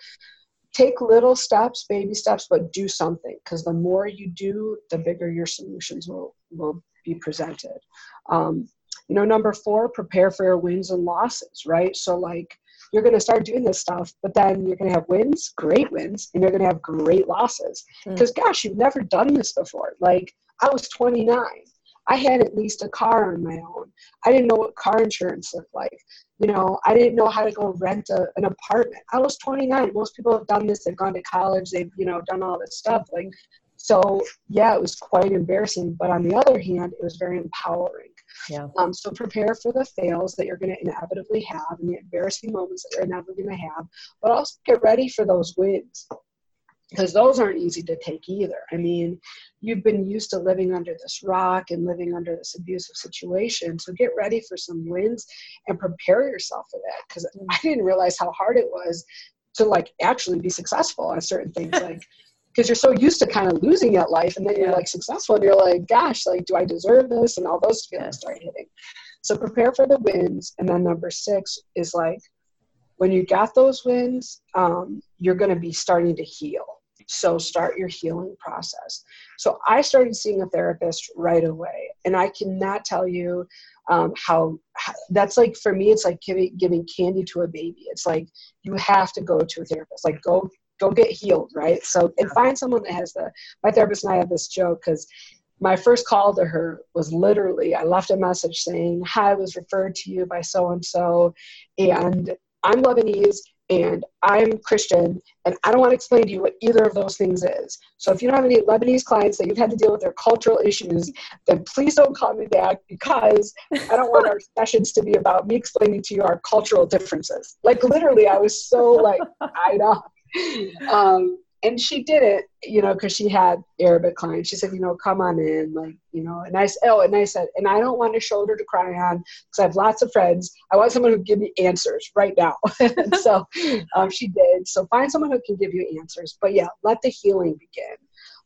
take little steps, baby steps, but do something because the more you do, the bigger your solutions will, will be presented. Um, you know, number four, prepare for your wins and losses, right? So, like, you're going to start doing this stuff, but then you're going to have wins, great wins, and you're going to have great losses. Because, mm. gosh, you've never done this before. Like, I was 29. I had at least a car on my own. I didn't know what car insurance looked like. You know, I didn't know how to go rent a, an apartment. I was 29. Most people have done this. They've gone to college. They've, you know, done all this stuff. Like, so yeah, it was quite embarrassing. But on the other hand, it was very empowering. Yeah. Um, so prepare for the fails that you're going to inevitably have and the embarrassing moments that you're inevitably going to have, but also get ready for those wins because those aren't easy to take either. I mean, you've been used to living under this rock and living under this abusive situation. So get ready for some wins and prepare yourself for that. Because I didn't realize how hard it was to like actually be successful on certain things. *laughs* Like, because you're so used to kind of losing at life, and then you're like successful, and you're like, gosh, like, do I deserve this? And all those feelings start hitting. So prepare for the wins. And then number six is like, when you got those wins, um, you're going to be starting to heal so start your healing process. So I started seeing a therapist right away, and I cannot tell you um, how, how, that's like for me. It's like giving giving candy to a baby. It's like you have to go to a therapist. Like go go get healed, right? So and find someone that has the. My therapist and I have this joke because my first call to her was literally I left a message saying, "Hi, I was referred to you by so and so, and I'm Lebanese and I'm Christian, and I don't want to explain to you what either of those things is. So if you don't have any Lebanese clients that you've had to deal with their cultural issues, then please don't call me back because I don't want our *laughs* sessions to be about me explaining to you our cultural differences. Like literally, I was so like *laughs* eyed up. Um, and she did it, you know, because she had Arabic clients. She said, you know, come on in, like, you know, and I said, oh, and I said, and I don't want a shoulder to cry on because I have lots of friends. I want someone who give me answers right now. *laughs* *laughs* so um, she did. So find someone who can give you answers. But yeah, let the healing begin.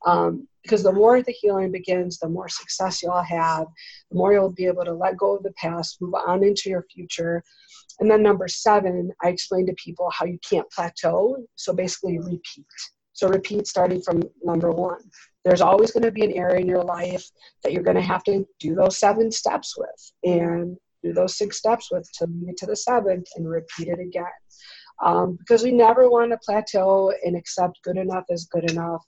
Um, because the more the healing begins, the more success you'll have, the more you'll be able to let go of the past, move on into your future. And then number seven, I explain to people how you can't plateau. So basically, repeat. So repeat starting from number one. There's always going to be an area in your life that you're going to have to do those seven steps with and do those six steps with to get to the seventh and repeat it again. Um, because we never want to plateau and accept good enough as good enough.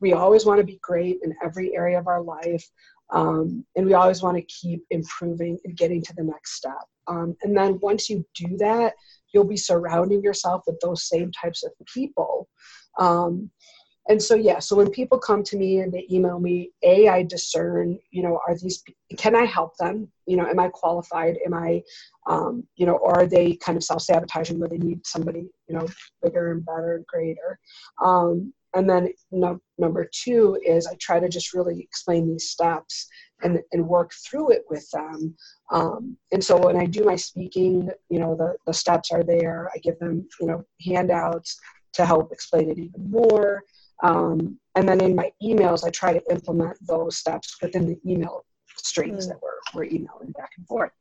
We always want to be great in every area of our life. Um, and we always want to keep improving and getting to the next step. Um, and then once you do that, you'll be surrounding yourself with those same types of people um, and so yeah so when people come to me and they email me a i discern you know are these can i help them you know am i qualified am i um, you know or are they kind of self-sabotaging where they need somebody you know bigger and better and greater um, and then no, number two is i try to just really explain these steps and, and work through it with them. Um, and so when I do my speaking, you know, the, the steps are there. I give them, you know, handouts to help explain it even more. Um, and then in my emails, I try to implement those steps within the email strings mm. that we're, we're emailing back and forth.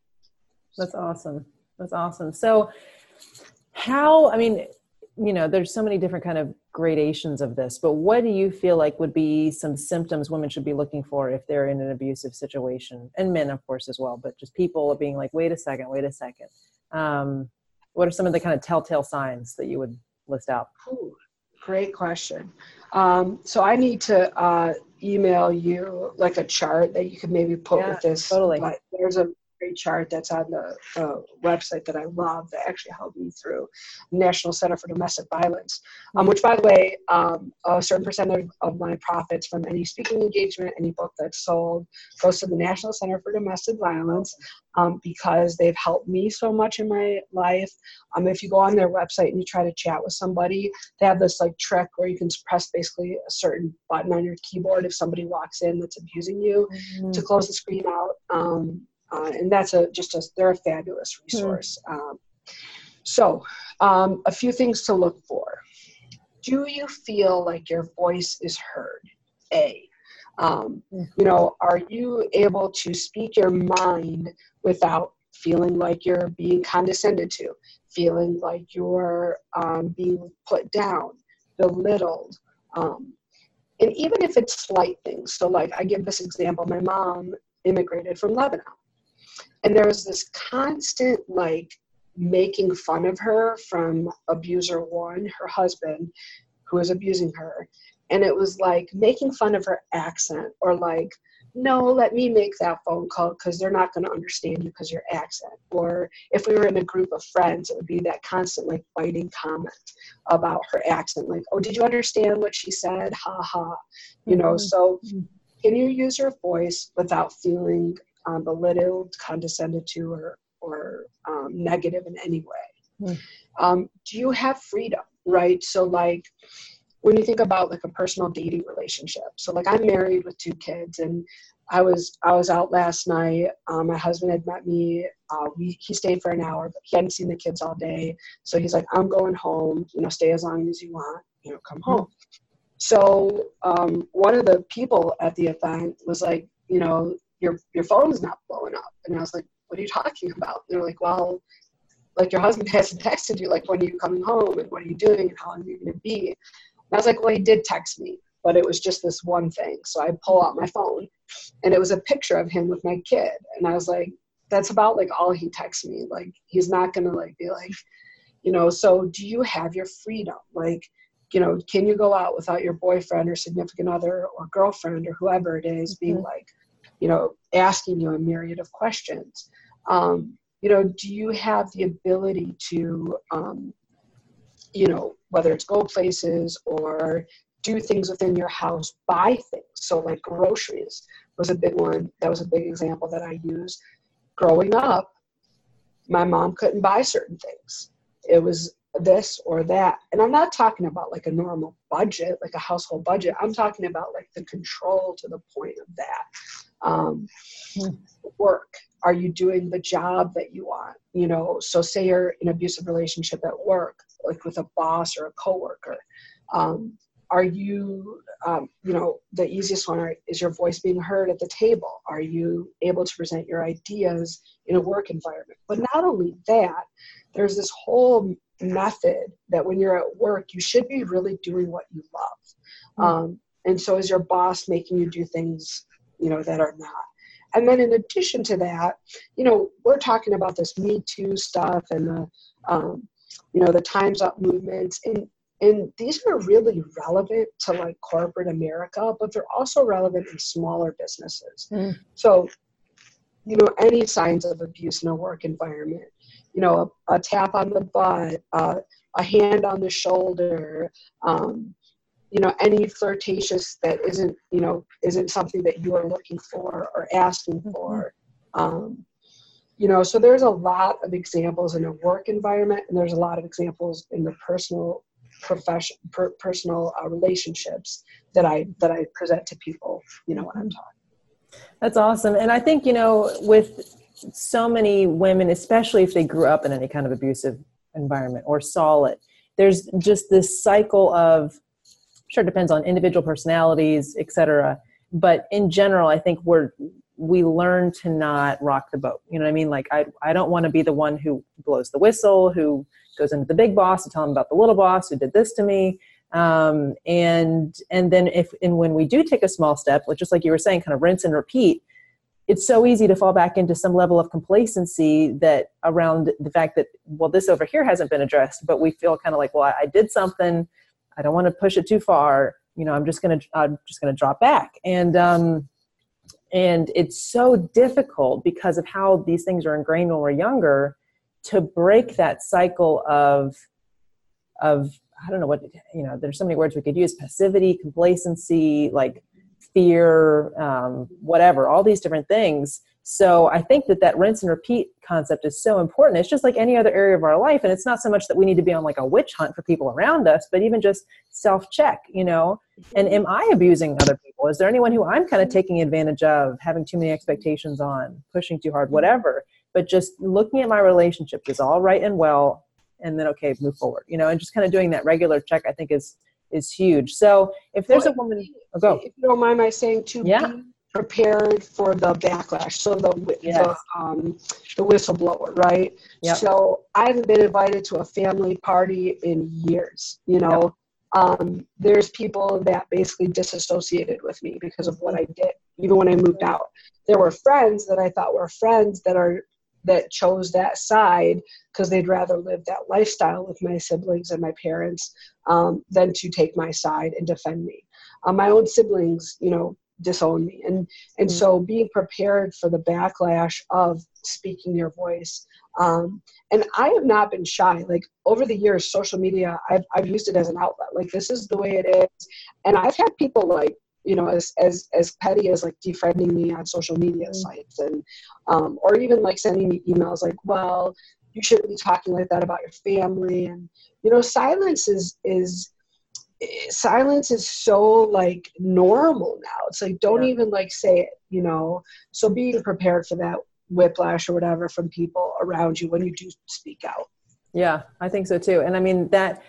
That's awesome. That's awesome. So how, I mean, you know, there's so many different kind of gradations of this, but what do you feel like would be some symptoms women should be looking for if they're in an abusive situation? And men, of course, as well, but just people being like, wait a second, wait a second. Um, what are some of the kind of telltale signs that you would list out? Ooh, great question. Um, so I need to uh, email you like a chart that you could maybe put yeah, with this. Totally. Like, there's a great chart that's on the uh, website that I love that actually helped me through National Center for Domestic Violence, um, which, by the way, um, a certain percentage of my profits from any speaking engagement, any book that's sold, goes to the National Center for Domestic Violence um, because they've helped me so much in my life. Um, if you go on their website and you try to chat with somebody, they have this like trick where you can press basically a certain button on your keyboard if somebody walks in that's abusing you mm-hmm. to close the screen out. Um, uh, and that's a just a they're a fabulous hmm. resource. Mm. Um, so, um, a few things to look for. Do you feel like your voice is heard? A. Um, hmm. you know, are you able to speak your mind without feeling like you're being condescended to, feeling like you're um, being put down, belittled? Um, and even if it's slight things, so like I give this example, my mom immigrated from Lebanon and there was this constant like making fun of her from abuser one her husband who was abusing her. And it was like making fun of her accent or like no let me make that phone call because they're not going to understand you because your accent. Or if we were in a group of friends it would be that constant like biting comment about her accent like oh did you understand what she said? Ha ha. You know mm-hmm. so can you use your voice without feeling um, belittled, condescended to, or, or um, negative in any way. Mm. Um, do you have freedom, right? So, like, when you think about like a personal dating relationship, so like I'm married with two kids, and I was I was out last night. Um, my husband had met me. Uh, we he stayed for an hour, but he hadn't seen the kids all day. So he's like, "I'm going home. You know, stay as long as you want. You know, come home." So um, one of the people at the event was like, you know, your your phone's not blowing up. And I was like, what are you talking about? And they're like, well, like your husband *laughs* hasn't texted you, like when are you coming home and what are you doing and how long are you gonna be? And I was like, well, he did text me, but it was just this one thing. So I pull out my phone and it was a picture of him with my kid. And I was like, that's about like all he texts me. Like he's not gonna like be like, you know, so do you have your freedom? Like, you know, can you go out without your boyfriend or significant other or girlfriend or whoever it is being mm-hmm. like, you know, asking you a myriad of questions. Um, you know, do you have the ability to, um, you know, whether it's go places or do things within your house, buy things. So, like groceries was a big one. That was a big example that I used. Growing up, my mom couldn't buy certain things. It was this or that. And I'm not talking about like a normal budget, like a household budget. I'm talking about like the control to the point of that um, work. Are you doing the job that you want? You know so say you're in an abusive relationship at work like with a boss or a coworker um, are you um, you know the easiest one is your voice being heard at the table. Are you able to present your ideas in a work environment? But not only that there's this whole method that when you're at work you should be really doing what you love. Mm-hmm. um, and so is your boss making you do things you know, that are not. And then in addition to that, you know, we're talking about this Me Too stuff and the, um, you know, the Time's Up movements. And, and these are really relevant to like corporate America, but they're also relevant in smaller businesses. Mm. So, you know, any signs of abuse in a work environment, you know, a, a tap on the butt, uh, a hand on the shoulder, um, you know any flirtatious that isn't you know isn't something that you are looking for or asking mm-hmm. for um, you know so there's a lot of examples in a work environment and there's a lot of examples in the personal profession per, personal uh, relationships that i that i present to people you know when i'm talking That's awesome. And I think, you know, with so many women, especially if they grew up in any kind of abusive environment or saw it, there's just this cycle of, sure, it depends on individual personalities, etc. But in general, I think we're, we learn to not rock the boat. You know what I mean? Like, I, I don't want to be the one who blows the whistle, who goes into the big boss to tell him about the little boss who did this to me um, and and then if and when we do take a small step just like you were saying kind of rinse and repeat it's so easy to fall back into some level of complacency that around the fact that well this over here hasn't been addressed but we feel kind of like well i, I did something i don't want to push it too far you know i'm just gonna i'm just gonna drop back and um and it's so difficult because of how these things are ingrained when we're younger to break that cycle of of I don't know what you know. There's so many words we could use: passivity, complacency, like fear, um, whatever. All these different things. So I think that that rinse and repeat concept is so important. It's just like any other area of our life, and it's not so much that we need to be on like a witch hunt for people around us, but even just self check. You know, and am I abusing other people? Is there anyone who I'm kind of taking advantage of, having too many expectations on, pushing too hard, whatever? But just looking at my relationship is all right and well and then okay move forward you know and just kind of doing that regular check i think is is huge so if there's well, a woman oh, go if you don't mind my saying to yeah. be prepared for the backlash so the yes. the, um, the whistleblower right yep. so i haven't been invited to a family party in years you know yep. um, there's people that basically disassociated with me because of what i did even when i moved out there were friends that i thought were friends that are that chose that side because they'd rather live that lifestyle with my siblings and my parents um, than to take my side and defend me. Um, my own siblings, you know, disown me, and and mm-hmm. so being prepared for the backlash of speaking your voice. Um, and I have not been shy. Like over the years, social media, I've I've used it as an outlet. Like this is the way it is, and I've had people like you know as as as petty as like defriending me on social media mm-hmm. sites and um, or even like sending me emails like well you shouldn't be talking like that about your family. And you know silence is is silence is so like normal now. It's like don't yeah. even like say it you know? So being prepared for that whiplash or whatever from people around you when you do speak out. Yeah i think so too. And i mean that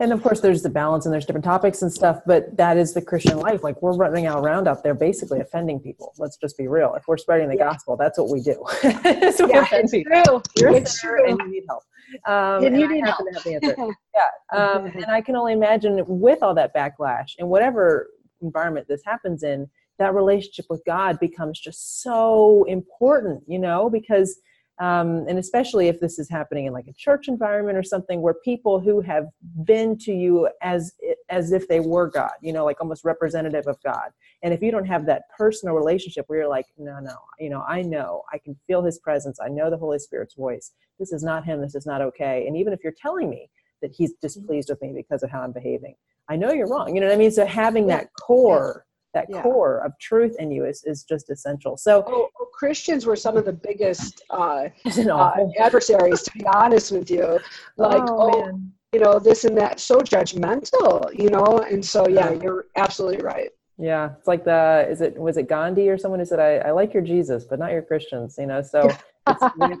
and of course there's the balance and there's different topics and stuff but that is the christian life like we're running out around out there basically offending people let's just be real if we're spreading the yeah. gospel that's what we do *laughs* so yeah, it's true. You're it's true. and you need help um, and, and you need help. yeah um, *laughs* and i can only imagine with all that backlash and whatever environment this happens in that relationship with god becomes just so important you know because um, and especially if this is happening in like a church environment or something where people who have been to you as as if they were god you know like almost representative of god. And if you don't have that personal relationship where you're like no no you know i know i can feel his presence i know the holy spirit's voice this is not him this is not okay and even if you're telling me that he's displeased with me because of how i'm behaving i know you're wrong you know what i mean? So having that core that yeah. core of truth in you is, is just essential. So oh, oh, Christians were some of the biggest uh, *laughs* uh, adversaries, to be honest with you. Like, oh, oh you know, this and that, so judgmental, you know. And so, yeah, you're absolutely right. Yeah, it's like the is it was it Gandhi or someone who said I, I like your Jesus but not your Christians, you know. So *laughs*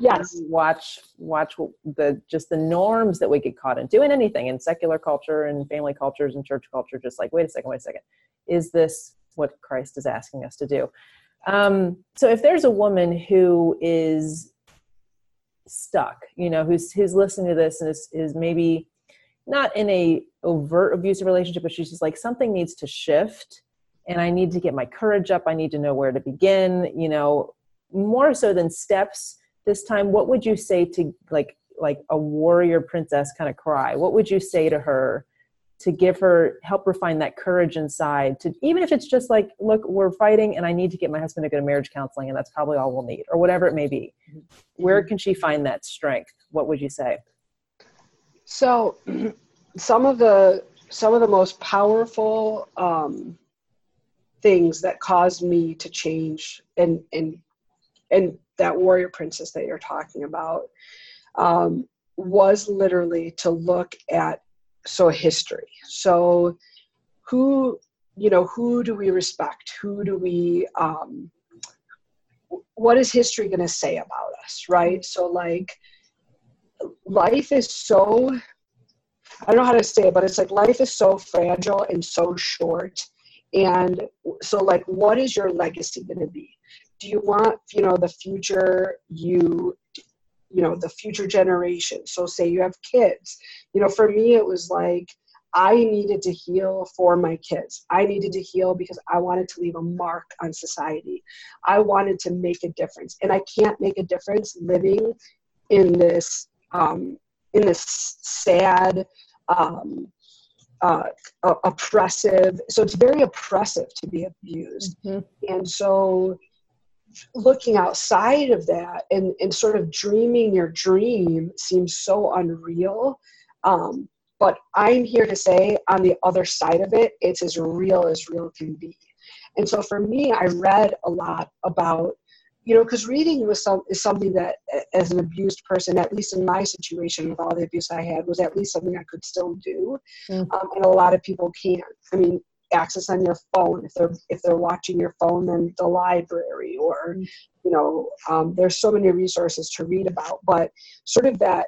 yes. watch watch the just the norms that we get caught in doing anything in secular culture and family cultures and church culture. Just like wait a second, wait a second, is this what Christ is asking us to do. Um, so if there's a woman who is stuck, you know, who's who's listening to this and is, is maybe not in a overt abusive relationship, but she's just like something needs to shift and I need to get my courage up. I need to know where to begin, you know, more so than steps this time. What would you say to like like a warrior princess kind of cry? What would you say to her to give her help her find that courage inside to even if it's just like look we're fighting and i need to get my husband to go to marriage counseling and that's probably all we'll need or whatever it may be. Mm-hmm. where can she find that strength? What would you say? So *clears throat* some of the some of the most powerful um, things that caused me to change and and and that warrior princess that you're talking about um, was literally to look at so history so who you know who do we respect who do we um, what is history going to say about us, right? So, like, life is so, I don't know how to say it, but it's like life is so fragile and so short. And so, like, what is your legacy going to be? Do you want, you know, the future you you know the future generation so say you have kids you know for me it was like I needed to heal for my kids. I needed to heal because I wanted to leave a mark on society. I wanted to make a difference, and I can't make a difference living in this um, in this sad, um, uh, oppressive. So it's very oppressive to be abused, mm-hmm. and so looking outside of that and, and sort of dreaming your dream seems so unreal. Um, but I'm here to say on the other side of it, it's as real as real can be. And so for me, I read a lot about, you know, because reading was some is something that, as an abused person, at least in my situation with all the abuse I had, was at least something I could still do, mm. um, and a lot of people can't. I mean, access on your phone if they're if they're watching your phone, then the library, or mm. you know, um, there's so many resources to read about, but sort of that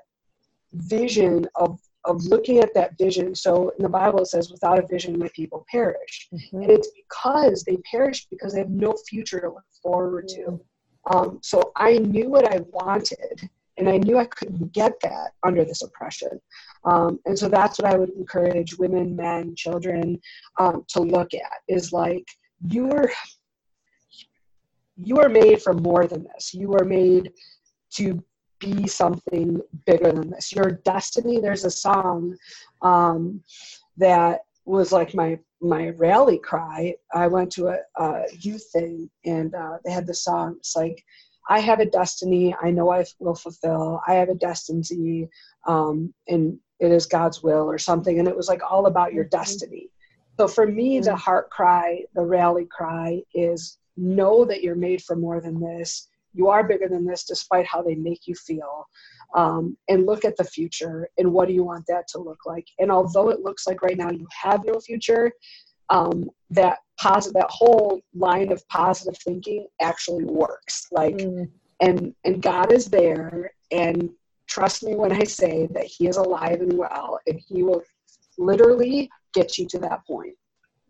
vision of of looking at that vision. So in the Bible it says, without a vision, my people perish. Mm-hmm. And it's because they perish because they have no future to look forward to. Um, so I knew what I wanted, and I knew I couldn't get that under this oppression. Um, and so that's what I would encourage women, men, children um, to look at is like, you are you are made for more than this. You are made to be something bigger than this. Your destiny. There's a song um, that was like my my rally cry. I went to a, a youth thing and uh, they had the song. It's like, I have a destiny. I know I will fulfill. I have a destiny, um, and it is God's will or something. And it was like all about your mm-hmm. destiny. So for me, the mm-hmm. heart cry, the rally cry is know that you're made for more than this you are bigger than this despite how they make you feel um, and look at the future and what do you want that to look like and although it looks like right now you have no future um, that positive that whole line of positive thinking actually works like mm. and and god is there and trust me when i say that he is alive and well and he will literally get you to that point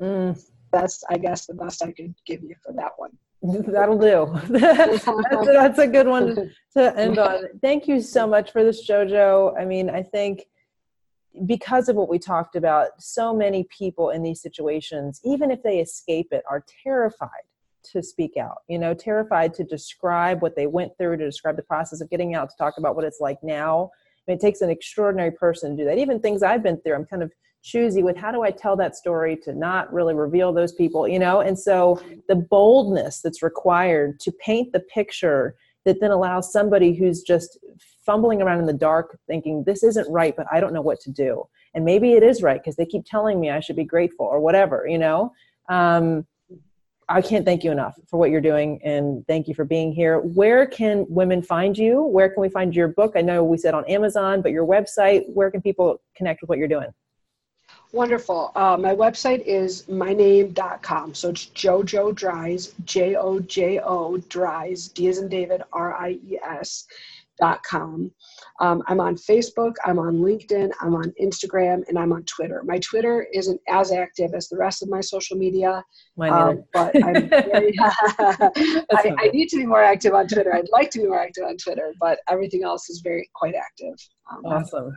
mm. that's i guess the best i could give you for that one *laughs* That'll do. *laughs* that's, that's, a good one *laughs* to end on. Thank you so much for this, JoJo. I mean, I think because of what we talked about, so many people in these situations, even if they escape it, are terrified to speak out, you know, terrified to describe what they went through, to describe the process of getting out, to talk about what it's like now. I mean, it takes an extraordinary person to do that. Even things I've been through, I'm kind of choosy with how do I tell that story to not really reveal those people, you know? And so the boldness that's required to paint the picture that then allows somebody who's just fumbling around in the dark thinking this isn't right but i don't know what to do. And maybe it is right because they keep telling me i should be grateful or whatever you know? Um, i can't thank you enough for what you're doing and thank you for being here. Where can women find you? Where can we find your book? I know we said on amazon but your website where can people connect with what you're doing? Wonderful. Uh, my website is myname.com. So it's Jojo Dries, J O J O Dries, D as in David, R I E S Um, I'm on Facebook, I'm on LinkedIn, I'm on Instagram, and I'm on Twitter. My Twitter isn't as active as the rest of my social media, um, but I'm very, *laughs* *laughs* I, I, need to be more active on Twitter. I'd like to be more active on Twitter, but everything else is very quite active. Um, awesome.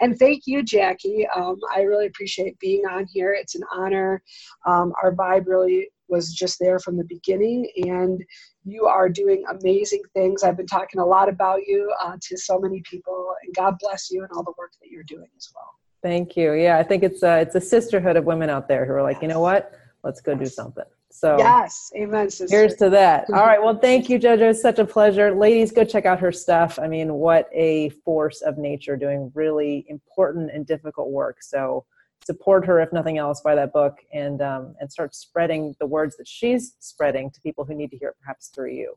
And thank you, Jackie. Um, I really appreciate being on here. It's an honor. Um, our vibe really was just there from the beginning, and you are doing amazing things. I've been talking a lot about you uh, to so many people, and God bless you and all the work that you're doing as well. Thank you. Yeah, I think it's a, it's a sisterhood of women out there who are like, yes. you know what? Let's go do something. So yes, amen. Sister. Here's to that. *laughs* All right. Well, thank you, JoJo. It's such a pleasure. Ladies, go check out her stuff. I mean, what a force of nature doing really important and difficult work. So support her, if nothing else, buy that book and um, and start spreading the words that she's spreading to people who need to hear it, perhaps through you.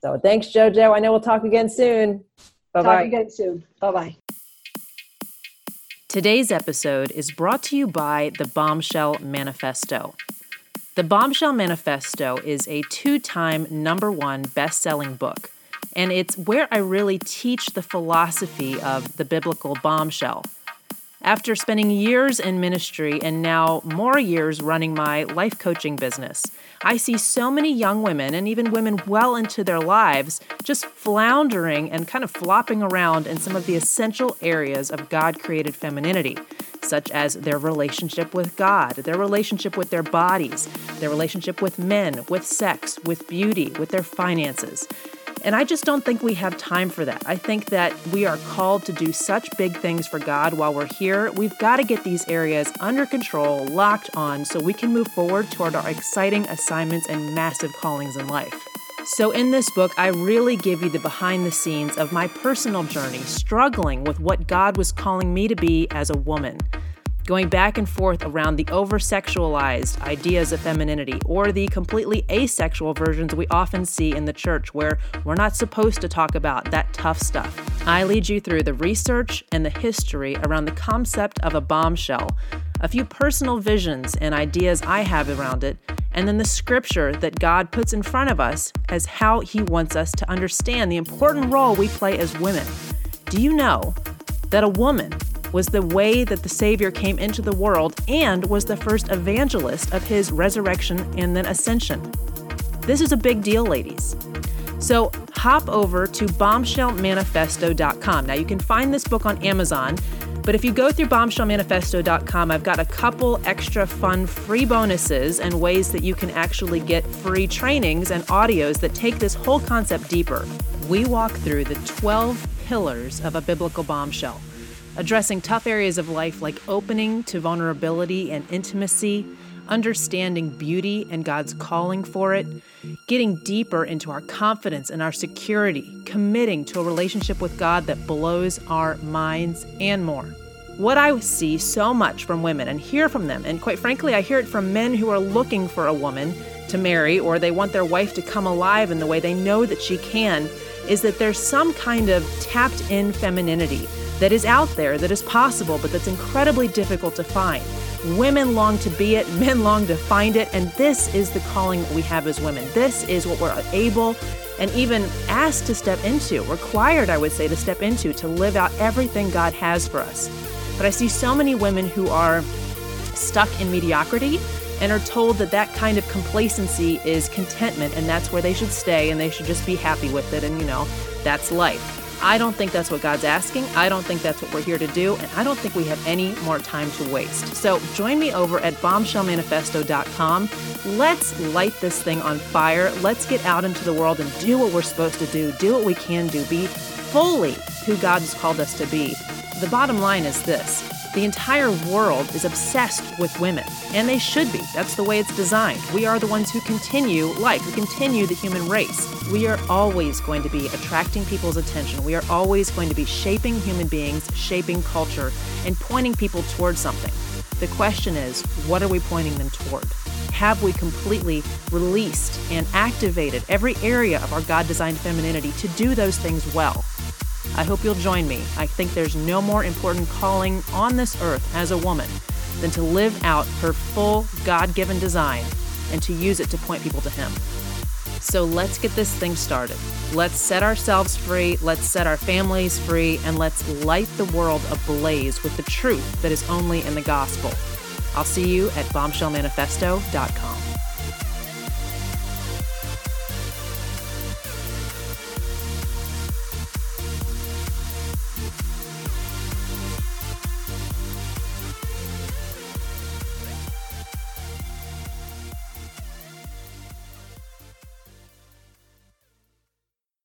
So thanks, JoJo. I know we'll talk again soon. Bye bye. Talk again soon. Bye bye. Today's episode is brought to you by the Bombshell Manifesto. The Bombshell Manifesto is a two time number one best selling book, and it's where I really teach the philosophy of the biblical bombshell. After spending years in ministry and now more years running my life coaching business, I see so many young women and even women well into their lives just floundering and kind of flopping around in some of the essential areas of God created femininity, such as their relationship with God, their relationship with their bodies, their relationship with men, with sex, with beauty, with their finances. And I just don't think we have time for that. I think that we are called to do such big things for God while we're here. We've got to get these areas under control, locked on, so we can move forward toward our exciting assignments and massive callings in life. So, in this book, I really give you the behind the scenes of my personal journey, struggling with what God was calling me to be as a woman going back and forth around the over sexualized ideas of femininity or the completely asexual versions we often see in the church where we're not supposed to talk about that tough stuff. I lead you through the research and the history around the concept of a bombshell, a few personal visions and ideas I have around it, and then the scripture that God puts in front of us as how He wants us to understand the important role we play as women. Do you know that a woman was the way that the Savior came into the world and was the first evangelist of his resurrection and then ascension. This is a big deal, ladies. So hop over to bombshellmanifesto.com. Now, you can find this book on Amazon, but if you go through bombshellmanifesto.com, I've got a couple extra fun free bonuses and ways that you can actually get free trainings and audios that take this whole concept deeper. We walk through the 12 pillars of a biblical bombshell addressing tough areas of life like opening to vulnerability and intimacy, understanding beauty and God's calling for it, getting deeper into our confidence and our security, committing to a relationship with God that blows our minds, and more. What I see so much from women and hear from them, and quite frankly, I hear it from men who are looking for a woman to marry or they want their wife to come alive in the way they know that she can, is that there's some kind of tapped in femininity that is out there, that is possible, but that's incredibly difficult to find. Women long to be it, *laughs* men long to find it, and this is the calling that we have as women. This is what we're able and even asked to step into, required, I would say, to step into to live out everything God has for us. But I see so many women who are stuck in mediocrity and are told that that kind of complacency is contentment and that's where they should stay and they should just be happy with it and you know that's life I don't think that's what God's asking. I don't think that's what we're here to do. And I don't think we have any more time to waste. So join me over at bombshellmanifesto.com. Let's light this thing on fire. Let's get out into the world and do what we're supposed to do, do what we can do, be fully who God has called us to be. The bottom line is this the entire world is obsessed with women, and they should be. That's the way it's designed. We are the ones who continue life, who continue the human race. We are always going to be attracting people's attention. We are always going to be shaping human beings, shaping culture, and pointing people towards something. The question is, what are we pointing them toward? Have we completely released and activated every area of our God designed femininity to do those things well? I hope you'll join me. I think there's no more important calling on this earth as a woman than to live out her full God given design and to use it to point people to Him. So let's get this thing started. Let's set ourselves free, let's set our families free, and let's light the world ablaze with the truth that is only in the gospel. I'll see you at bombshellmanifesto.com.